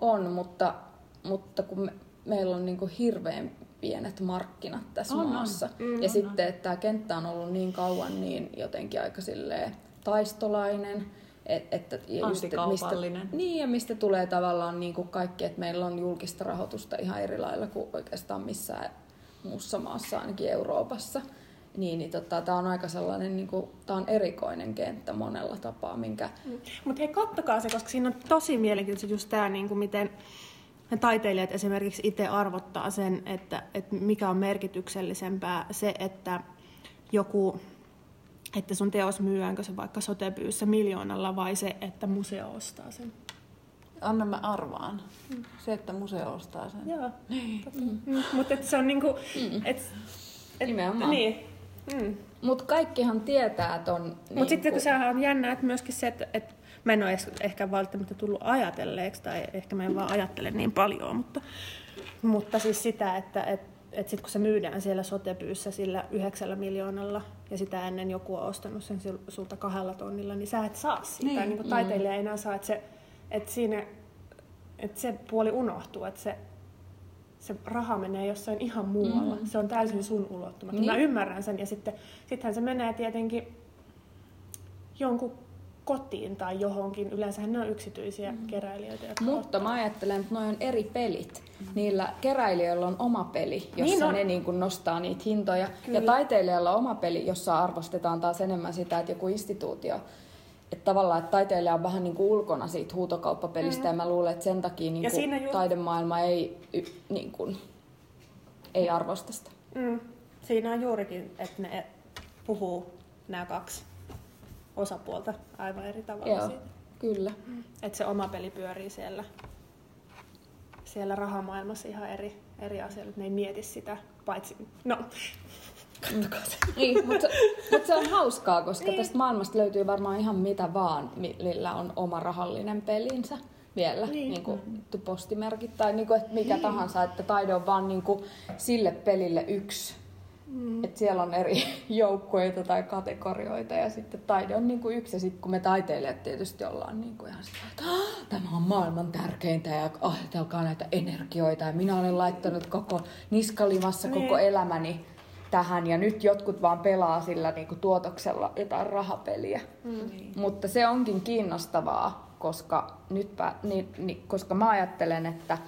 On, mutta, mutta kun me, meillä on niinku hirveän pienet markkinat tässä On, on. maassa. Mm, ja on, sitten, että tämä kenttä on ollut niin kauan niin jotenkin aika silleen taistolainen. Et, että, ja just, että mistä, niin, ja mistä tulee tavallaan niin kuin kaikki, että meillä on julkista rahoitusta ihan eri lailla kuin oikeastaan missään muussa maassa, ainakin Euroopassa. Niin, niin tota, tämä on aika sellainen, niin kuin, tää on erikoinen kenttä monella tapaa, minkä Mutta hei, kattokaa se, koska siinä on tosi mielenkiintoista just tämä, niin kuin miten ne taiteilijat esimerkiksi itse arvottaa sen, että, että mikä on merkityksellisempää se, että joku, että sun teos myydäänkö se vaikka sotepyyssä miljoonalla vai se, että museo ostaa sen. Anna mä arvaan. Se, että museo ostaa sen. Joo, mm. mutta se on niinku, Mm. et, et, Nimenomaan. Niin. Mm. Mutta kaikkihan tietää, että on... Mutta niin sitten kun sehän on jännä, että myöskin se, että, että mä en ole edes ehkä välttämättä tullut ajatelleeksi, tai ehkä mä en vaan ajattele niin paljon, mutta, mutta siis sitä, että et, et sitten kun se myydään siellä sotepyyssä sillä yhdeksällä miljoonalla, ja sitä ennen joku on ostanut sen sul- sulta kahdella tonnilla, niin sä et saa siitä. Niin. Niin, kuin taiteilija ei enää saa, että se, että siinä, että se puoli unohtuu, että se, se raha menee jossain ihan muualla. Mm. Mm. Se on täysin sun ulottumatta. Niin. Mä ymmärrän sen, ja sitten sittenhän se menee tietenkin jonkun kotiin tai johonkin. Yleensähän ne on yksityisiä mm. keräilijöitä. Mutta mä ajattelen, että noin on eri pelit. Niillä keräilijöillä on oma peli, jossa Niin on. ne niin kuin nostaa niitä hintoja. Kyllä. Ja taiteilijalla on oma peli, jossa arvostetaan taas enemmän sitä, että joku instituutio että tavallaan, että taiteilija on vähän niin kuin ulkona siitä huutokauppapelistä, mm. ja mä luulen, että sen takia niin kuin siinä ju- taidemaailma ei, y, niin kuin, ei arvosta sitä. Mm. Siinä on juurikin, että ne puhuu nämä kaksi osapuolta aivan eri tavalla Joo, siitä. kyllä. Että se oma peli pyörii siellä, siellä rahamaailmassa ihan eri, eri asioilla. Ne ei mieti sitä, paitsi... No, Kattokaa se. Niin, mutta mut se on hauskaa, koska niin. tästä maailmasta löytyy varmaan ihan mitä vaan, millä on oma rahallinen pelinsä vielä, niin, niin kuin mm. postimerkit tai niin kuin, että mikä niin. tahansa, että taide on vaan niin kuin sille pelille yksi. Mm. Että siellä on eri joukkueita tai kategorioita ja sitten taide on niin kuin yksi. Ja sitten kun me taiteilijat tietysti ollaan niin kuin ihan sitä, että tämä on maailman tärkeintä ja ajatelkaa näitä energioita. Ja minä olen laittanut koko niskalimassa niin. koko elämäni tähän ja nyt jotkut vaan pelaa sillä niin kuin tuotoksella jotain rahapeliä. Mm. Mutta se onkin kiinnostavaa, koska, nytpä, niin, niin, koska mä ajattelen, että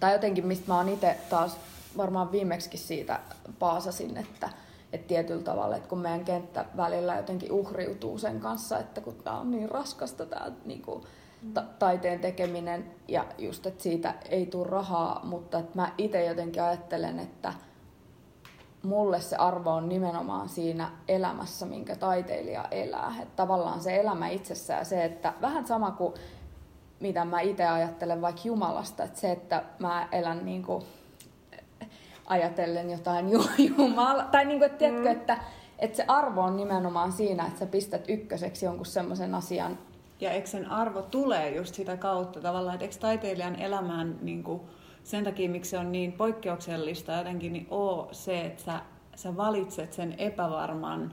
tai jotenkin mistä mä oon itse taas varmaan viimeksi siitä paasasin, että, että tietyllä tavalla, että kun meidän kenttä välillä jotenkin uhriutuu sen kanssa, että kun tämä on niin raskasta tämä niin kuin, ta- taiteen tekeminen ja just, että siitä ei tule rahaa, mutta että mä itse jotenkin ajattelen, että mulle se arvo on nimenomaan siinä elämässä, minkä taiteilija elää. Että tavallaan se elämä itsessään se, että vähän sama kuin mitä mä itse ajattelen vaikka Jumalasta, että se, että mä elän niin kuin ajatellen jotain Jumala, tai niin kuin, että tiedätkö, mm. että, että se arvo on nimenomaan siinä, että sä pistät ykköseksi jonkun semmoisen asian. Ja eikö sen arvo tulee just sitä kautta tavallaan, että eikö taiteilijan elämään niin kuin, sen takia, miksi se on niin poikkeuksellista jotenkin, niin oo se, että sä, sä valitset sen epävarman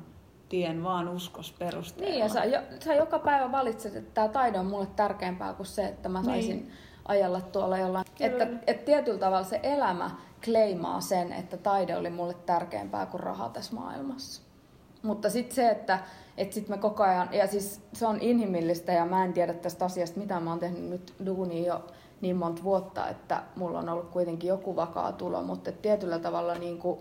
tien vaan uskosperusteella. Niin, ja sä, jo, sä joka päivä valitset, että tämä taide on mulle tärkeämpää kuin se, että mä saisin niin. Ajalla tuolla jollain. Että, että tietyllä tavalla se elämä kleimaa sen, että taide oli mulle tärkeämpää kuin raha tässä maailmassa. Mutta sitten se, että, että sit me koko ajan, ja siis se on inhimillistä ja mä en tiedä tästä asiasta, mitä mä oon tehnyt nyt duunia jo niin monta vuotta, että mulla on ollut kuitenkin joku vakaa tulo, mutta tietyllä tavalla niin kuin,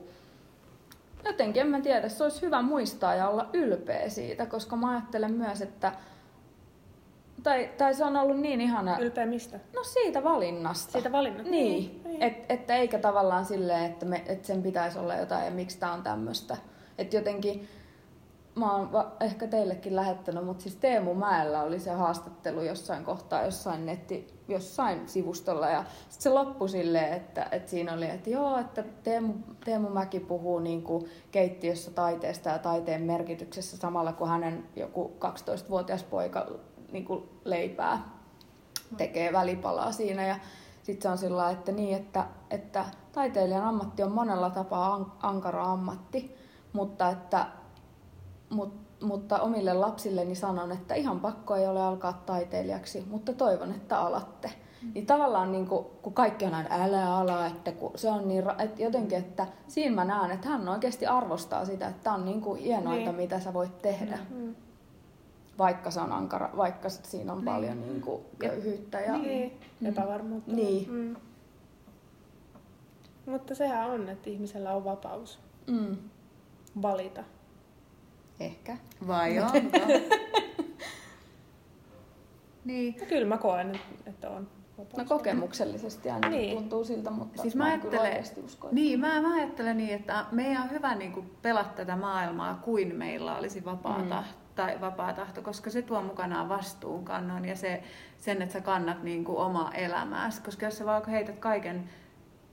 jotenkin en mä tiedä, se olisi hyvä muistaa ja olla ylpeä siitä, koska mä ajattelen myös, että tai, tai se on ollut niin ihana... Ylpeä mistä? No siitä valinnasta. Siitä valinnasta? Niin. niin. Et, että eikä tavallaan silleen, että, me, että sen pitäisi olla jotain ja miksi tämä on tämmöistä. Että jotenkin mä oon va- ehkä teillekin lähettänyt, mutta siis Teemu Mäellä oli se haastattelu jossain kohtaa, jossain netti, jossain sivustolla ja sit se loppui silleen, että, että siinä oli, että joo, että Teemu, Teemu Mäki puhuu niin kuin keittiössä taiteesta ja taiteen merkityksessä samalla kuin hänen joku 12-vuotias poika niin kuin leipää tekee välipalaa siinä ja sitten se on sillä että niin, että, että taiteilijan ammatti on monella tapaa ankara ammatti, mutta että Mut, mutta omille lapsilleni sanon, että ihan pakko ei ole alkaa taiteilijaksi, mutta toivon, että alatte. Mm. Niin tavallaan niin kuin, kun kaikki on aina älä ala, että kun se on niin, että jotenkin, että siinä mä näen, että hän oikeasti arvostaa sitä, että tämä on niin kuin hienointa, niin. mitä sä voit tehdä. Mm. Vaikka se on ankara, vaikka siinä on niin. paljon niin kuin köyhyyttä ja niin. epävarmuutta. Niin. Mm. Mutta sehän on, että ihmisellä on vapaus mm. valita Ehkä. Vai onko? niin. No, kyllä mä koen, että on. No kokemuksellisesti aina niin. tuntuu siltä, mutta siis mä, mä ajattelen, usko, niin, mä, mä ajattelen niin, että meidän on hyvä niin kuin pelata tätä maailmaa kuin meillä olisi vapaa, mm. tahto, tai vapaa tahto, koska se tuo mukanaan vastuunkannon ja se, sen, että sä kannat niin kuin omaa elämääsi. Koska jos sä vaan heität kaiken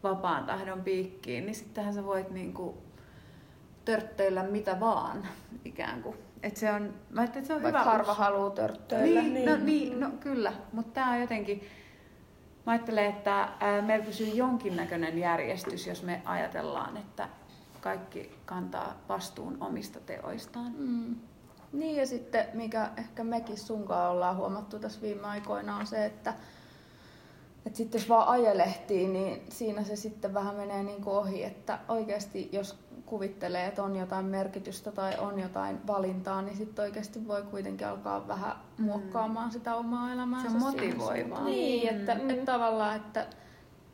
vapaan tahdon piikkiin, niin sittenhän sä voit niin kuin törttöillä mitä vaan ikään kuin. Et se on, mä että se on Vaikka hyvä harva haluaa törttöillä. Niin, niin. No, niin, no kyllä, mutta tämä on jotenkin, mä ajattelen, että meillä pysyy jonkinnäköinen järjestys, jos me ajatellaan, että kaikki kantaa vastuun omista teoistaan. Mm. Niin ja sitten, mikä ehkä mekin sunkaan ollaan huomattu tässä viime aikoina, on se, että et sitten jos vaan ajelehtii, niin siinä se sitten vähän menee niin kuin ohi, että oikeasti jos kuvittelee, että on jotain merkitystä tai on jotain valintaa, niin sitten oikeasti voi kuitenkin alkaa vähän mm. muokkaamaan sitä omaa elämäänsä. Se motivoivaa. Niin, että, mm. että tavallaan, että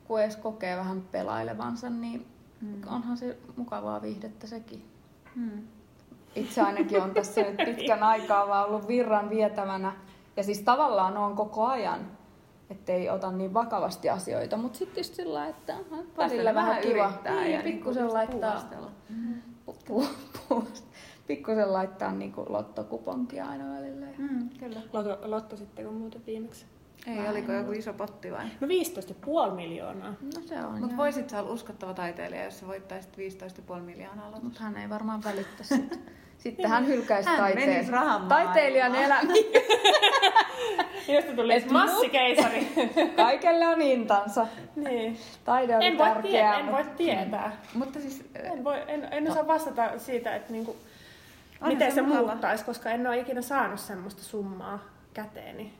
kun edes kokee vähän pelailevansa, niin mm. onhan se mukavaa viihdettä sekin. Mm. Itse ainakin on tässä nyt pitkän aikaa vaan ollut virran vietävänä. Ja siis tavallaan on koko ajan ettei ota niin vakavasti asioita, mutta sitten just sillä että välillä vähän kiva. Niin, ja pikkusen niin laittaa, mm-hmm. pu, pu, pikkusen laittaa niin kuin lottokuponkia aina välillä. Mm, kyllä. Lotto, lotto sitten kun muuten viimeksi? Ei, Vähän oliko joku iso potti vai? No 15,5 miljoonaa. No se on. Mutta voisit sä olla uskottava taiteilija, jos sä voittaisit 15,5 miljoonaa lopussa. Mutta hän ei varmaan välittä sit. Sitten hän hylkäisi Hän taiteen. menisi rahan Taiteilijan elämä. Josta tuli Et massikeisari. Kaikelle on hintansa. niin. Taide on En voi, tärkeää. tietää, en voi tietää. Mutta siis, En, voi, en, en osaa vastata siitä, että niinku, miten se se, muuttaisi, koska en ole ikinä saanut semmoista summaa käteeni.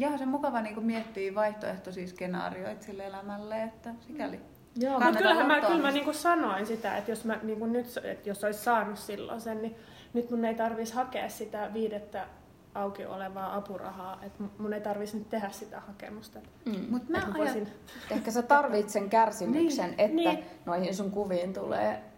Joo, se mukava niin miettiä vaihtoehtoisia skenaarioita sille elämälle, että sikäli. Joo, Mutta kyllähän mä, kyllä mä niinku sanoin sitä, että jos, mä, niinku nyt, että jos olisi saanut silloin sen, niin nyt mun ei tarvitsisi hakea sitä viidettä auki olevaa apurahaa, että mun ei tarvitsisi nyt tehdä sitä hakemusta. Mm. Mut mä Että mä ajat... voisin, Ehkä sä tarvit sen kärsimyksen, Niin, että niin. noihin sun kuviin tulee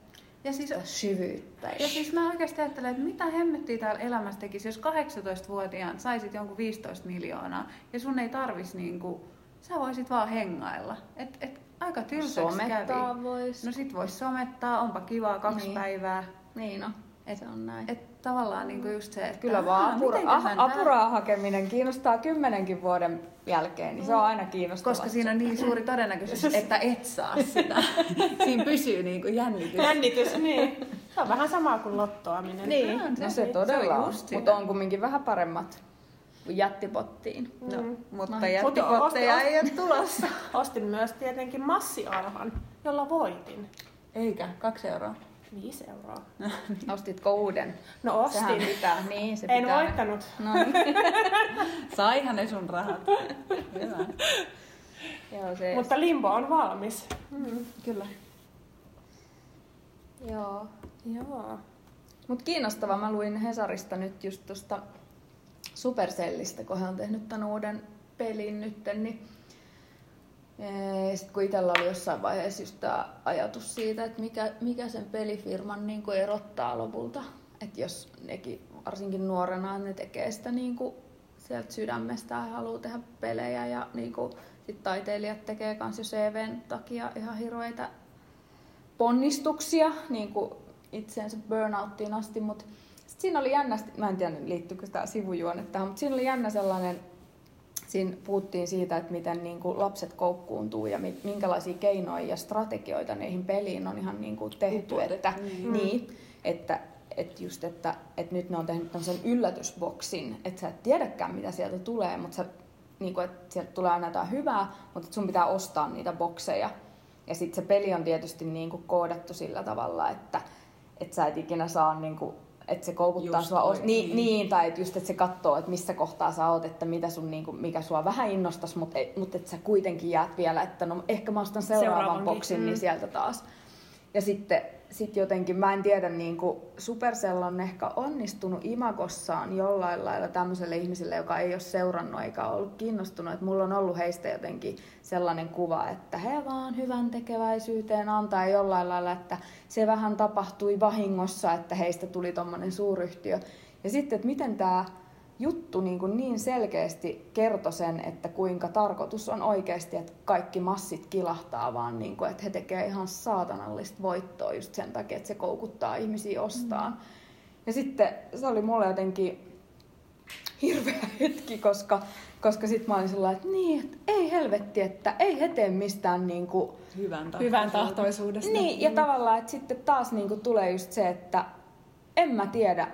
Ja siis, syvyyttä. ja siis mä oikeasti ajattelen, että mitä hemmettiä täällä elämässä tekisi, jos 18-vuotiaan saisit jonkun 15 miljoonaa ja sun ei tarvis niinku, sä voisit vaan hengailla. Et, et aika tylsäksi kävi. Vois. No sit vois somettaa, onpa kivaa kaksi Niin. päivää. Niin no, Et- se on näin. Et tavallaan niinku just se, että Kyllä vaan apura, ah, apurahan hakeminen kiinnostaa kymmenenkin vuoden jälkeen, niin se on aina kiinnostavaa. Koska siinä on niin suuri todennäköisyys, että et saa sitä. Siinä pysyy niinku jännitys. jännitys, niin. Se on vähän sama kuin lottoaminen. Niin, No, no se- se, se todella on on, sitä. mutta on kumminkin vähän paremmat kuin jättipottiin. No, Mm. mutta No. jättipotteja Mutta- ei ole tulossa. Ostin myös tietenkin massiarvan, jolla voitin. Eikä, kaksi euroa. Viisi euroa. Ostitko uuden? No Sehän ostin. pitää, niin se En pitää. voittanut. No, niin. Saihan ne sun rahat. Hyvä. Joo, se. Mutta limbo on valmis. Mm. Kyllä. Joo. Joo. Mutta kiinnostavaa, mä luin Hesarista nyt just tuosta Supercellistä, kun he on tehnyt tämän uuden pelin nytten, niin sitten kun itsellä oli jossain vaiheessa just tämä ajatus siitä, että mikä, mikä sen pelifirman niin kuin erottaa lopulta. Että jos nekin varsinkin nuorena ne tekee sitä niin kuin sieltä sydämestä ja haluaa tehdä pelejä ja niin kuin, sit taiteilijat tekee myös jo CVn takia ihan hirveitä ponnistuksia niin kuin itseensä burnouttiin asti, mutta siinä oli jännä, mä en tiedä liittyykö tämä sivujuone tähän, mutta siinä oli jännä sellainen, siinä puhuttiin siitä, että miten niin kuin lapset koukkuuntuu ja mi- minkälaisia keinoja ja strategioita niihin peliin on ihan niin kuin tehty, että, Mm. niin, että, että just, että, että nyt ne on tehnyt tämmöisen yllätysboksin, että sä et tiedäkään mitä sieltä tulee, mutta sä, niin kuin, että sieltä tulee aina jotain hyvää, mutta että sun pitää ostaa niitä bokseja. Ja sitten se peli on tietysti niin kuin koodattu sillä tavalla, että, että sä et ikinä saa niin kuin, että se koukuttaa Just sua, os- niin, niin. niin, tai että just, että se katsoo, että missä kohtaa sä oot, että mitä sun, niin kuin, mikä sua vähän innostas, mutta, ei- mutta että sä kuitenkin jäät vielä, että no ehkä mä ostan seuraavan boksin, mm. niin sieltä taas. Ja sitten sit jotenkin, mä en tiedä, niin kuin Supercell on ehkä onnistunut imagossaan jollain lailla tämmöiselle ihmiselle, joka ei ole seurannut eikä ollut kiinnostunut. Että mulla on ollut heistä jotenkin sellainen kuva, että he vaan hyvän tekeväisyyteen antaa jollain lailla, että se vähän tapahtui vahingossa, että heistä tuli tommonen suuryhtiö. Ja sitten, että miten tämä juttu niin, kuin niin selkeästi kertoi sen, että kuinka tarkoitus on oikeasti, että kaikki massit kilahtaa, vaan niin kuin, että he tekevät ihan saatanallista voittoa just sen takia, että se koukuttaa ihmisiä ostaan. Mm. Ja sitten se oli mulle jotenkin hirveä hetki, koska, koska sitten mä olin sellainen, että niin, että ei helvetti, että ei he tee mistään niin kuin, Hyvän. Hyvän tahtoisuudesta. niin, ja tavallaan, että sitten taas niinku tulee just se, että en mä tiedä.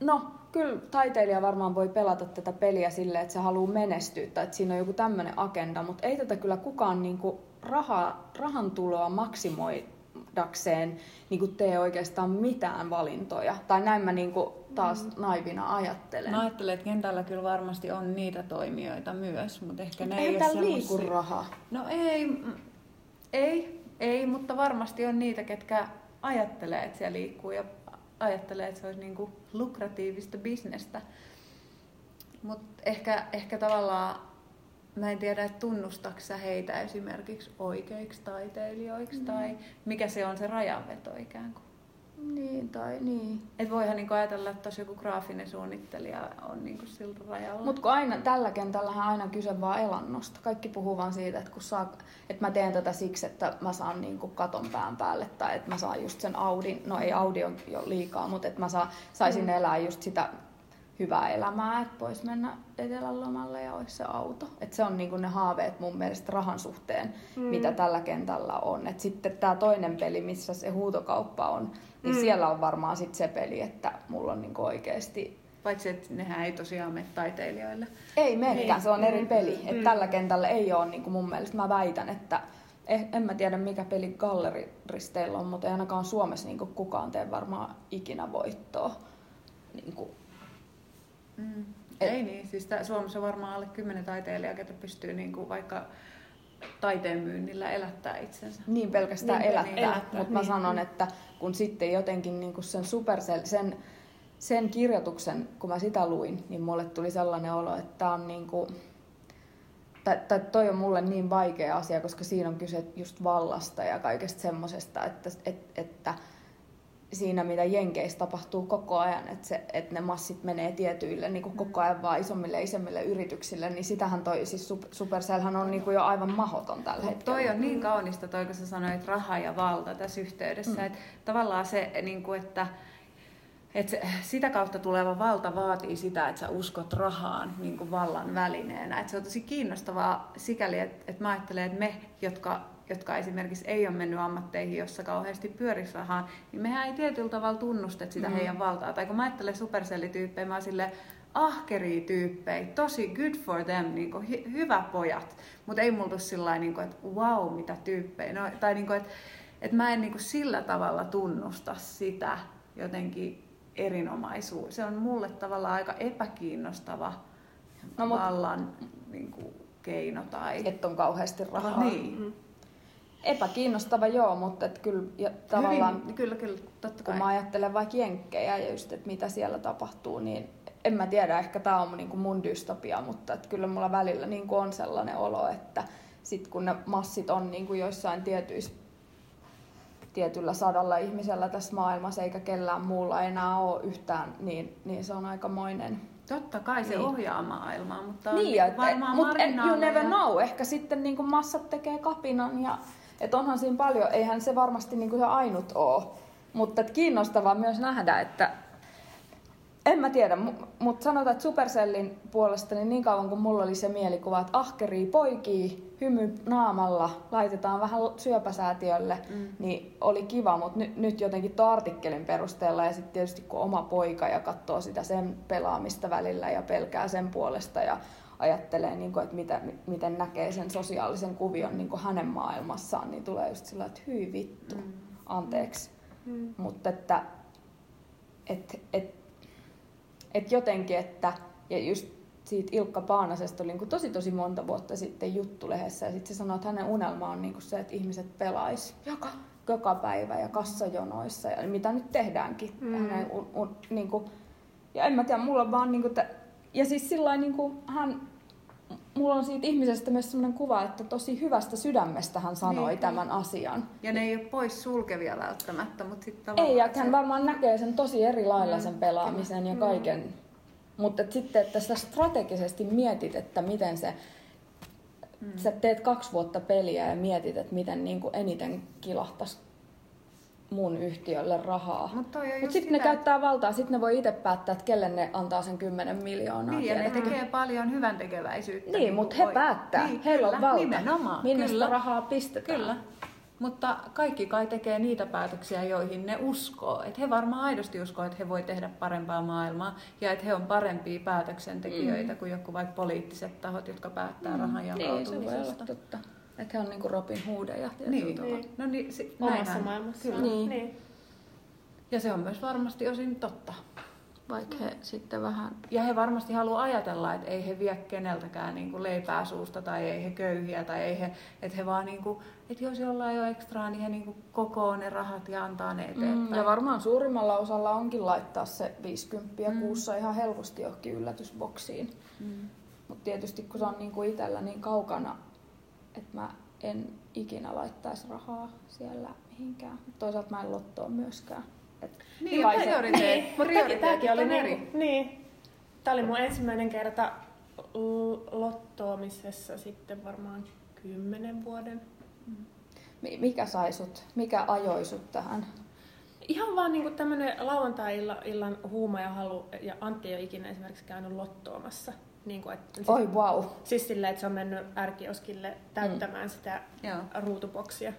No, kyllä taiteilija varmaan voi pelata tätä peliä silleen, että se haluaa menestyä tai että siinä on joku tämmöinen agenda, mutta ei tätä kyllä kukaan niinku rahaa, rahan tuloa maksimoidakseen niinku tee oikeastaan mitään valintoja. Tai näin mä niinku taas Mm. naivina ajattelen. Mä ajattelen, että kentällä kyllä varmasti on niitä toimijoita myös, mutta ehkä Mut ne ei ei ole liiku semmosia- rahaa. No ei, mm, ei, ei, mutta varmasti on niitä, ketkä ajattelee, että siellä liikkuu ja ajattelee, että se olisi niinku lukratiivista bisnestä. Mutta ehkä, ehkä tavallaan, mä en tiedä, että tunnustaksa heitä esimerkiksi oikeiksi taiteilijoiksi mm. tai mikä se on se rajanveto ikään kuin. Niin, tai niin. Et voihan niinku ajatella, että tuossa joku graafinen suunnittelija on niinku siltä rajalla. Mutta kun aina, tällä kentällähän on aina kyse vaan elannosta. Kaikki puhuu vaan siitä, että, kun saa, että mä teen tätä siksi, että mä saan niinku katon pään päälle tai että mä saan just sen Audin, no ei Audi on jo liikaa, mutta että mä saa, saisin mm. elää just sitä hyvää elämää, että voisi mennä etelän lomalle ja olisi se auto. Et se on niinku ne haaveet mun mielestä rahan suhteen, mm. mitä tällä kentällä on. Et sitten tämä toinen peli, missä se huutokauppa on, niin mm. siellä on varmaan sit se peli, että mulla on niinku oikeasti Paitsi, että nehän ei tosiaan mene taiteilijoille. ei menekään, se on eri peli. Et tällä kentällä ei ole niin kuin mun mielestä, mä väitän, että eh, en mä tiedä mikä peli galleriristeillä on, mutta ei ainakaan Suomessa niin kuin kukaan tee varmaan ikinä voittoa. Niin kuin, Mm. Ei niin, siis tää, Suomessa on varmaan alle kymmenen taiteilijaa, ketä pystyy niinku vaikka taiteen myynnillä elättää itsensä. niin pelkästään Niin, elättää, elättää, mutta mä niin, sanon, mm. että kun sitten jotenkin niin kuin sen Supercell, sen, sen kirjoituksen, kun mä sitä luin, niin mulle tuli sellainen olo, että tää on niin kuin, tai, tai toi on mulle niin vaikea asia, koska siinä on kyse just vallasta ja kaikesta semmosesta, että, että, että siinä mitä Jenkeissä tapahtuu koko ajan, että, se, että ne massit menee tietyille niin kuin koko ajan vaan isommille isommille yrityksille, niin sitähän toi, siis Sup- Supercellhan on niin kuin jo aivan mahoton tällä Mut hetkellä. toi on niin kaunista toi, kun sä sanoit raha ja valta tässä yhteydessä. Mm. Että tavallaan se, niin kuin, että, että se, sitä kautta tuleva valta vaatii sitä, että sä uskot rahaan niin kuin vallan välineenä. Että se on tosi kiinnostavaa sikäli, että, että mä ajattelen, että me, jotka, jotka esimerkiksi ei ole mennyt ammatteihin, jossa kauheasti pyörisi rahaa, niin mehän ei tietyllä tavalla tunnusteta sitä mm. heidän valtaa. Tai kun mä ajattelen supercellityyppejä, mä oon silleen, ahkeria tyyppejä, tosi good for them, niin kuin, hy- hyvä pojat. Mutta ei mulla sillä niin kuin, että wow, mitä tyyppejä. No, tai niin kuin, että, että mä en niin kuin, sillä tavalla tunnusta sitä jotenkin erinomaisuus. Se on mulle tavallaan aika epäkiinnostava No, no, mut- vallan niin kuin, keino. Tai... Että on kauheasti rahaa. niin. Mm. Epäkiinnostava joo, mutta et kyllä ja tavallaan, Hyvin, kyllä, kyllä, totta kun kai. mä ajattelen vaikka jenkkejä ja just, että mitä siellä tapahtuu, niin en mä tiedä, ehkä tämä on niin kuin mun dystopia, mutta että kyllä mulla välillä niin kuin on sellainen olo, että sit kun ne massit on niin kuin joissain tietyissä tietyllä sadalla ihmisellä tässä maailmassa eikä kellään muulla enää ole yhtään, niin, niin se on aikamoinen. Totta kai se Niin. ohjaa maailmaa, mutta on Niin, niinku varmaan mutta you marginaaleja. never know. Ehkä sitten niin kuin massat tekee kapinan ja et onhan siinä paljon, eihän se varmasti niin kuin se ainut ole. Mutta kiinnostavaa myös nähdä, että en mä tiedä, mutta sanotaan, että Supercellin puolesta niin, niin kauan kuin mulla oli se mielikuva, että ahkerii poikii, hymy naamalla, laitetaan vähän syöpäsäätiölle, mm. niin oli kiva, mutta nyt, nyt jotenkin tuon artikkelin perusteella ja sitten tietysti kun oma poika ja katsoo sitä sen pelaamista välillä ja pelkää sen puolesta ja ajattelee, niin kuin, että mitä, miten näkee sen sosiaalisen kuvion niin kuin hänen maailmassaan, niin tulee just sillä, että hyi vittu, Mm. anteeksi. Mm. Mutta että et, et, et jotenkin, että ja just siitä Ilkka Paanasesta oli niin tosi tosi monta vuotta sitten juttulehdessä ja sitten se sanoi, että hänen unelma on niin se, että ihmiset pelais joka, joka päivä ja kassajonoissa ja mitä nyt tehdäänkin. Mm. Hänen, un, un, niin kuin, ja en mä tiedä, mulla vaan niin kuin, ja siis sillä niin kuin hän mulla on siitä ihmisestä myös sellainen kuva, että tosi hyvästä sydämestä hän sanoi Niin. tämän asian. Ja ne ei ole pois sulkevia välttämättä, mutta sitten tavallaan... Ei, ja se- hän varmaan näkee sen tosi eri lailla Mm, sen pelaamisen ja Mm. kaiken. Mutta et sitten, että sitä strategisesti mietit, että miten se, Mm. sä teet kaksi vuotta peliä ja mietit, että miten niin kuin eniten kilahtaisi mun yhtiölle rahaa. Mutta on Mutta just sitten ne käyttää valtaa, sitten ne voi itse päättää, että kelle ne antaa sen 10 miljoonaa. Niin, ja ne tekee paljon hyvän tekeväisyyttä. Niin, mutta he voi- päättää. Niin, Heillä on kyllä, valta. Nimenomaan, Minne kyllä. sitä rahaa pistetään. Kyllä. Mutta kaikki kai tekee niitä päätöksiä, joihin ne uskoo. Että he varmaan aidosti uskoo, että he voi tehdä parempaa maailmaa ja että he on parempia päätöksentekijöitä mm. kuin joku vaikka poliittiset tahot, jotka päättää mm. rahan Niin, se voi olla jakautumisesta. totta. Että he on niinku Robin Hoodeja Niin, tavalla. niin. No niin, si- Omassa näinhän. maailmassa. Kyllä. Niin. niin. Ja se on myös varmasti osin totta. Vaikka he sitten vähän... Ja he varmasti haluaa ajatella, että ei he vie keneltäkään niin kuin leipää suusta tai ei he köyhiä tai ei he, että he vaan niin kuin, että jos jollain ole ekstraa, niin he niin kuin kokoo ne rahat ja antaa ne eteenpäin. Mm, ja varmaan suurimmalla osalla onkin laittaa se 50 Mm. kuussa ihan helposti johonkin yllätysboksiin. Mm. Mutta tietysti kun se on niinku itsellä niin kaukana, että mä en ikinä laittaisi rahaa siellä mihinkään. Toisaalta mä en lottoa myöskään. Et Niin, prioriteet, Mutta tämäkin oli eri. niin. Tämä oli mun ensimmäinen kerta lottoamisessa sitten varmaan kymmenen vuoden. mi- mikä sai sut, mikä ajoi sut tähän? Ihan vaan niinku tämmönen lauantai-illan huuma ja halu, ja Antti ei ole ikinä esimerkiksi käynyt lottoamassa. Niin kuin, että, Oi wow. Siis silleen, että se on mennyt ärkioskille täyttämään mm. sitä Joo. ruutuboksia.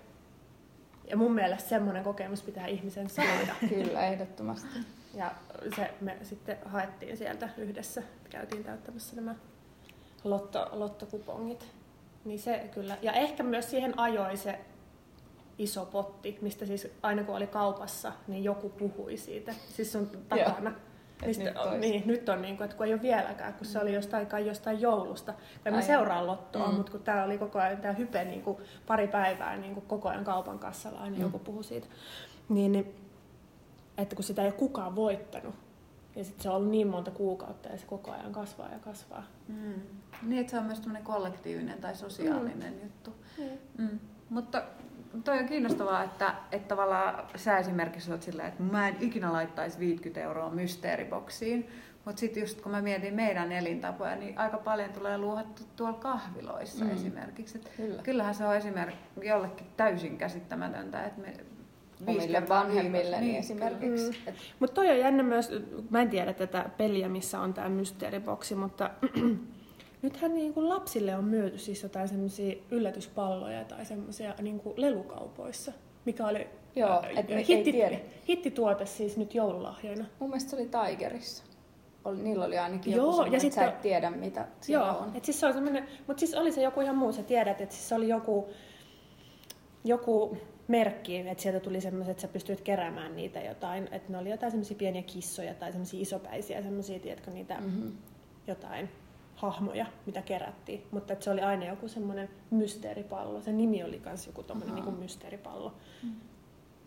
Ja mun mielestä semmoinen kokemus pitää ihmisen saada. Kyllä, ehdottomasti. Ja se me sitten haettiin sieltä yhdessä. Käytiin täyttämässä nämä lotto, lottokupongit. Niin se kyllä. Ja ehkä myös siihen ajoi se iso potti, mistä siis aina kun oli kaupassa, niin joku puhui siitä. Siis sun takana. Nyt, on, niin, nyt on niin kuin, että kun ei ole vieläkään, kun se oli jostain, kai jostain joulusta. En mä seuraa lottoa, mm. mutta kun tämä oli koko ajan, tämä hype niin kuin pari päivää niin kuin koko ajan kaupan kassalla, aina mm. joku puhui siitä. Niin, niin, että kun sitä ei ole kukaan voittanut, ja sitten se on ollut niin monta kuukautta ja se koko ajan kasvaa ja kasvaa. Mm. Niin, että se on myös tämmöinen kollektiivinen tai sosiaalinen mm. juttu. Mm. Mm. Mutta toi on kiinnostavaa, että, että tavallaan sä esimerkiksi olet silleen, että mä en ikinä laittaisi 50 euroa mysteeriboksiin. Mutta sitten just kun mä mietin meidän elintapoja, niin aika paljon tulee luohattu tuolla kahviloissa mm. esimerkiksi. Et Kyllä. Kyllähän se on esimerkiksi jollekin täysin käsittämätöntä, että me omille vanhemmille niin, esimerkiksi. Mm. Mutta toi on jännä myös, mä en tiedä tätä peliä, missä on tämä mysteeriboksi, mutta Nythän niin kuin lapsille on myyty siis jotain semmoisia yllätyspalloja tai semmoisia niin kuin lelukaupoissa, mikä oli Joo, et me hitti, ei tiedä. hittituote siis nyt joululahjoina. Mun mielestä se oli Tigerissa. Oli, niillä oli ainakin Joo, joku ja sit sä et tiedä mitä siellä Joo, on. Et siis se on mutta siis oli se joku ihan muu, sä tiedät, että siis se oli joku, joku merkki, että sieltä tuli semmoiset, että sä pystyit keräämään niitä jotain, että ne oli jotain semmoisia pieniä kissoja tai semmoisia isopäisiä, semmoisia, tiedätkö, niitä mm-hmm. jotain hahmoja, mitä kerättiin, mutta että se oli aina joku semmoinen mysteeripallo. Se nimi oli myös joku tommonen niin mysteeripallo. Mm.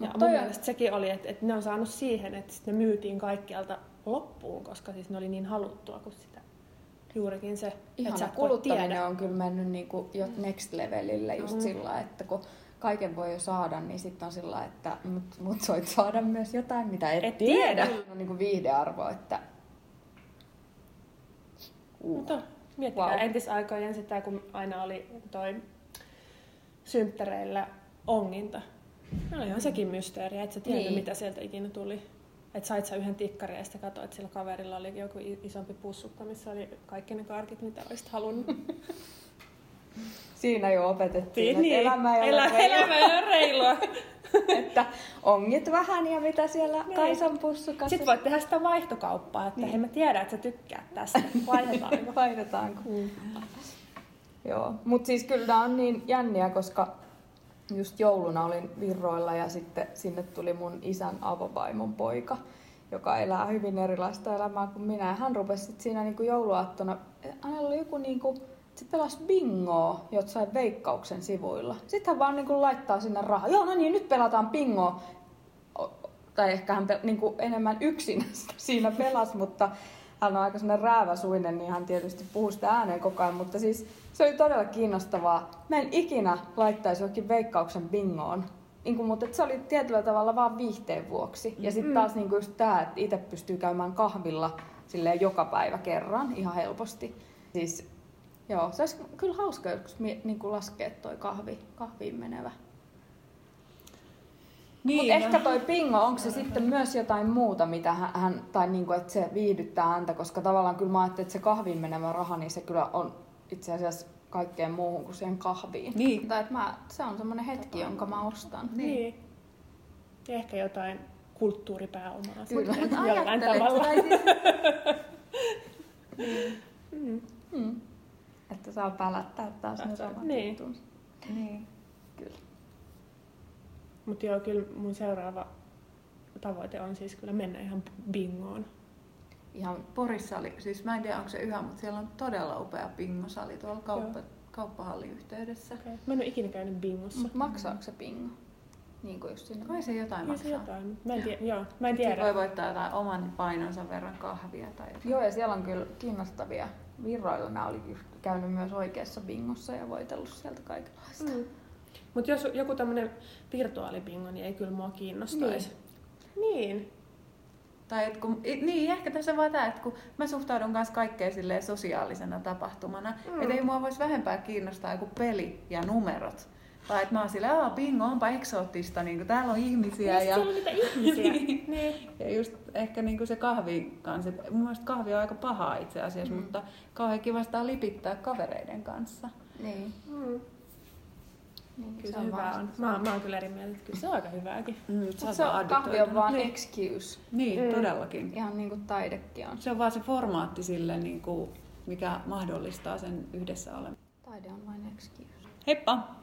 Ja Mut mun on... mielestä sekin oli, että, että ne on saanut siihen, että ne myytiin kaikkialta loppuun, koska siis ne oli niin haluttua kuin sitä juurikin se, Ihana että sä kuluttaminen tiedä. on kyllä mennyt niin kuin jo next levelille just mm. sillä, että kun kaiken voi jo saada, niin sitten on sillä, että mut, mut soit saada myös jotain, mitä et, et tiedä. tiedä. On niin kuin viihdearvo, että Uh. Mutta miettikää wow. entisaikojen sitä, kun aina oli toi synttäreillä onginta. No ihan sekin mysteeri, että sä tiedät, niin. mitä sieltä ikinä tuli. Että sait sä yhden tikkarin ja sitten katsoit, että sillä kaverilla oli joku isompi pussukka, missä oli kaikki ne karkit, mitä olisit halunnut. Siinä jo opetettiin, niin, että elämä ei Elä, ole elämä ei ole reilua. että ongit vähän ja mitä siellä niin. Kaisan pussukassa. Sitten voit tehdä sitä vaihtokauppaa, että niin. hei mä tiedän, että sä tykkäät tästä. Vaihdetaanko? Vaihdetaanko. Mm. Joo, mutta siis kyllä nämä on niin jänniä, koska just jouluna olin Virroilla ja sitten sinne tuli mun isän avovaimon poika, joka elää hyvin erilaista elämää kuin minä. Ja hän rupesi siinä niinku jouluaattona, hänellä oli joku niinku se pelasi bingoa jossain veikkauksen sivuilla. Sitten hän vaan niin kuin laittaa sinne rahaa. Joo, no niin, nyt pelataan bingoa. Tai ehkä hän niin kuin enemmän yksin siinä pelasi, mutta hän on aika sellainen rääväsuinen, niin hän tietysti puhuu sitä ääneen koko ajan. Mutta siis se oli todella kiinnostavaa. Mä en ikinä laittaisi jokin veikkauksen bingoon. Niin kuin, mutta se oli tietyllä tavalla vaan viihteen vuoksi. Ja sitten mm. taas niin kuin just tämä, että itse pystyy käymään kahvilla silleen joka päivä kerran ihan helposti. Siis Joo, se olisi kyllä hauska joskus niin kuin laskea toi kahvi, kahviin menevä. Niin, Mutta no. ehkä toi pingo, onko se sitten myös jotain muuta, mitä hän, tai niin kuin, että se viihdyttää häntä, koska tavallaan kyllä mä ajattelin, että se kahviin menevä raha, niin se kyllä on itse asiassa kaikkeen muuhun kuin siihen kahviin. Niin. Tai että mä, se on semmoinen hetki, jonka mä ostan. Niin. niin. Ehkä jotain kulttuuripääomaa. Kyllä. Jollain tavalla. Siis... niin. mm. Mm että saa pälättää taas ne samat niin. Niin, kyllä. Mutta joo, kyllä mun seuraava tavoite on siis kyllä mennä ihan bingoon. Ihan Porissa oli, siis mä en tiedä onko se yhä, mutta siellä on todella upea bingosali tuolla kauppa, kauppahallin yhteydessä. Okay. Mä en ole ikinä käynyt bingossa. Mut maksaako se bingo? Niin kuin just sinne. Kai se jotain maksaa. Se jotain. Mä en, tiedä, joo, mä en tiedä. voi voittaa jotain oman painonsa verran kahvia tai jotain. Joo, ja siellä on kyllä kiinnostavia virroilla. Nämä oli käynyt myös oikeassa bingossa ja voitellut sieltä kaikenlaista. Mm. Mutta jos joku tämmöinen virtuaalibingo, niin ei kyllä mua kiinnostaisi. Niin. niin. Tai et kun, niin, ehkä tässä vaan tämä, että kun mä suhtaudun myös kaikkeen sosiaalisena tapahtumana, mm. että ei mua voisi vähempää kiinnostaa joku peli ja numerot, Tai että mä oon silleen, aah bingo, onpa eksoottista, niin kuin, täällä on ihmisiä. Niin, ja... siellä on niitä ihmisiä. Niin. niin. Ja just ehkä niin kuin se kahvi kanssa. Mun mielestä kahvi on aika paha itse asiassa, mm. mutta kauhean kiva sitä lipittää kavereiden kanssa. Niin. Mm. niin Kyllä se, hyvä vaan- on. Mä, mä oon kyllä eri mieltä, että kyllä se on aika hyvääkin. Mm, Mut se on, kahvi on vaan niin. excuse. Niin, Mm. todellakin. Ihan niin kuin taidekin on. Se on vaan se formaatti sille, niin kuin, mikä mahdollistaa sen yhdessä olemisen. Taide on vain excuse. Heippa!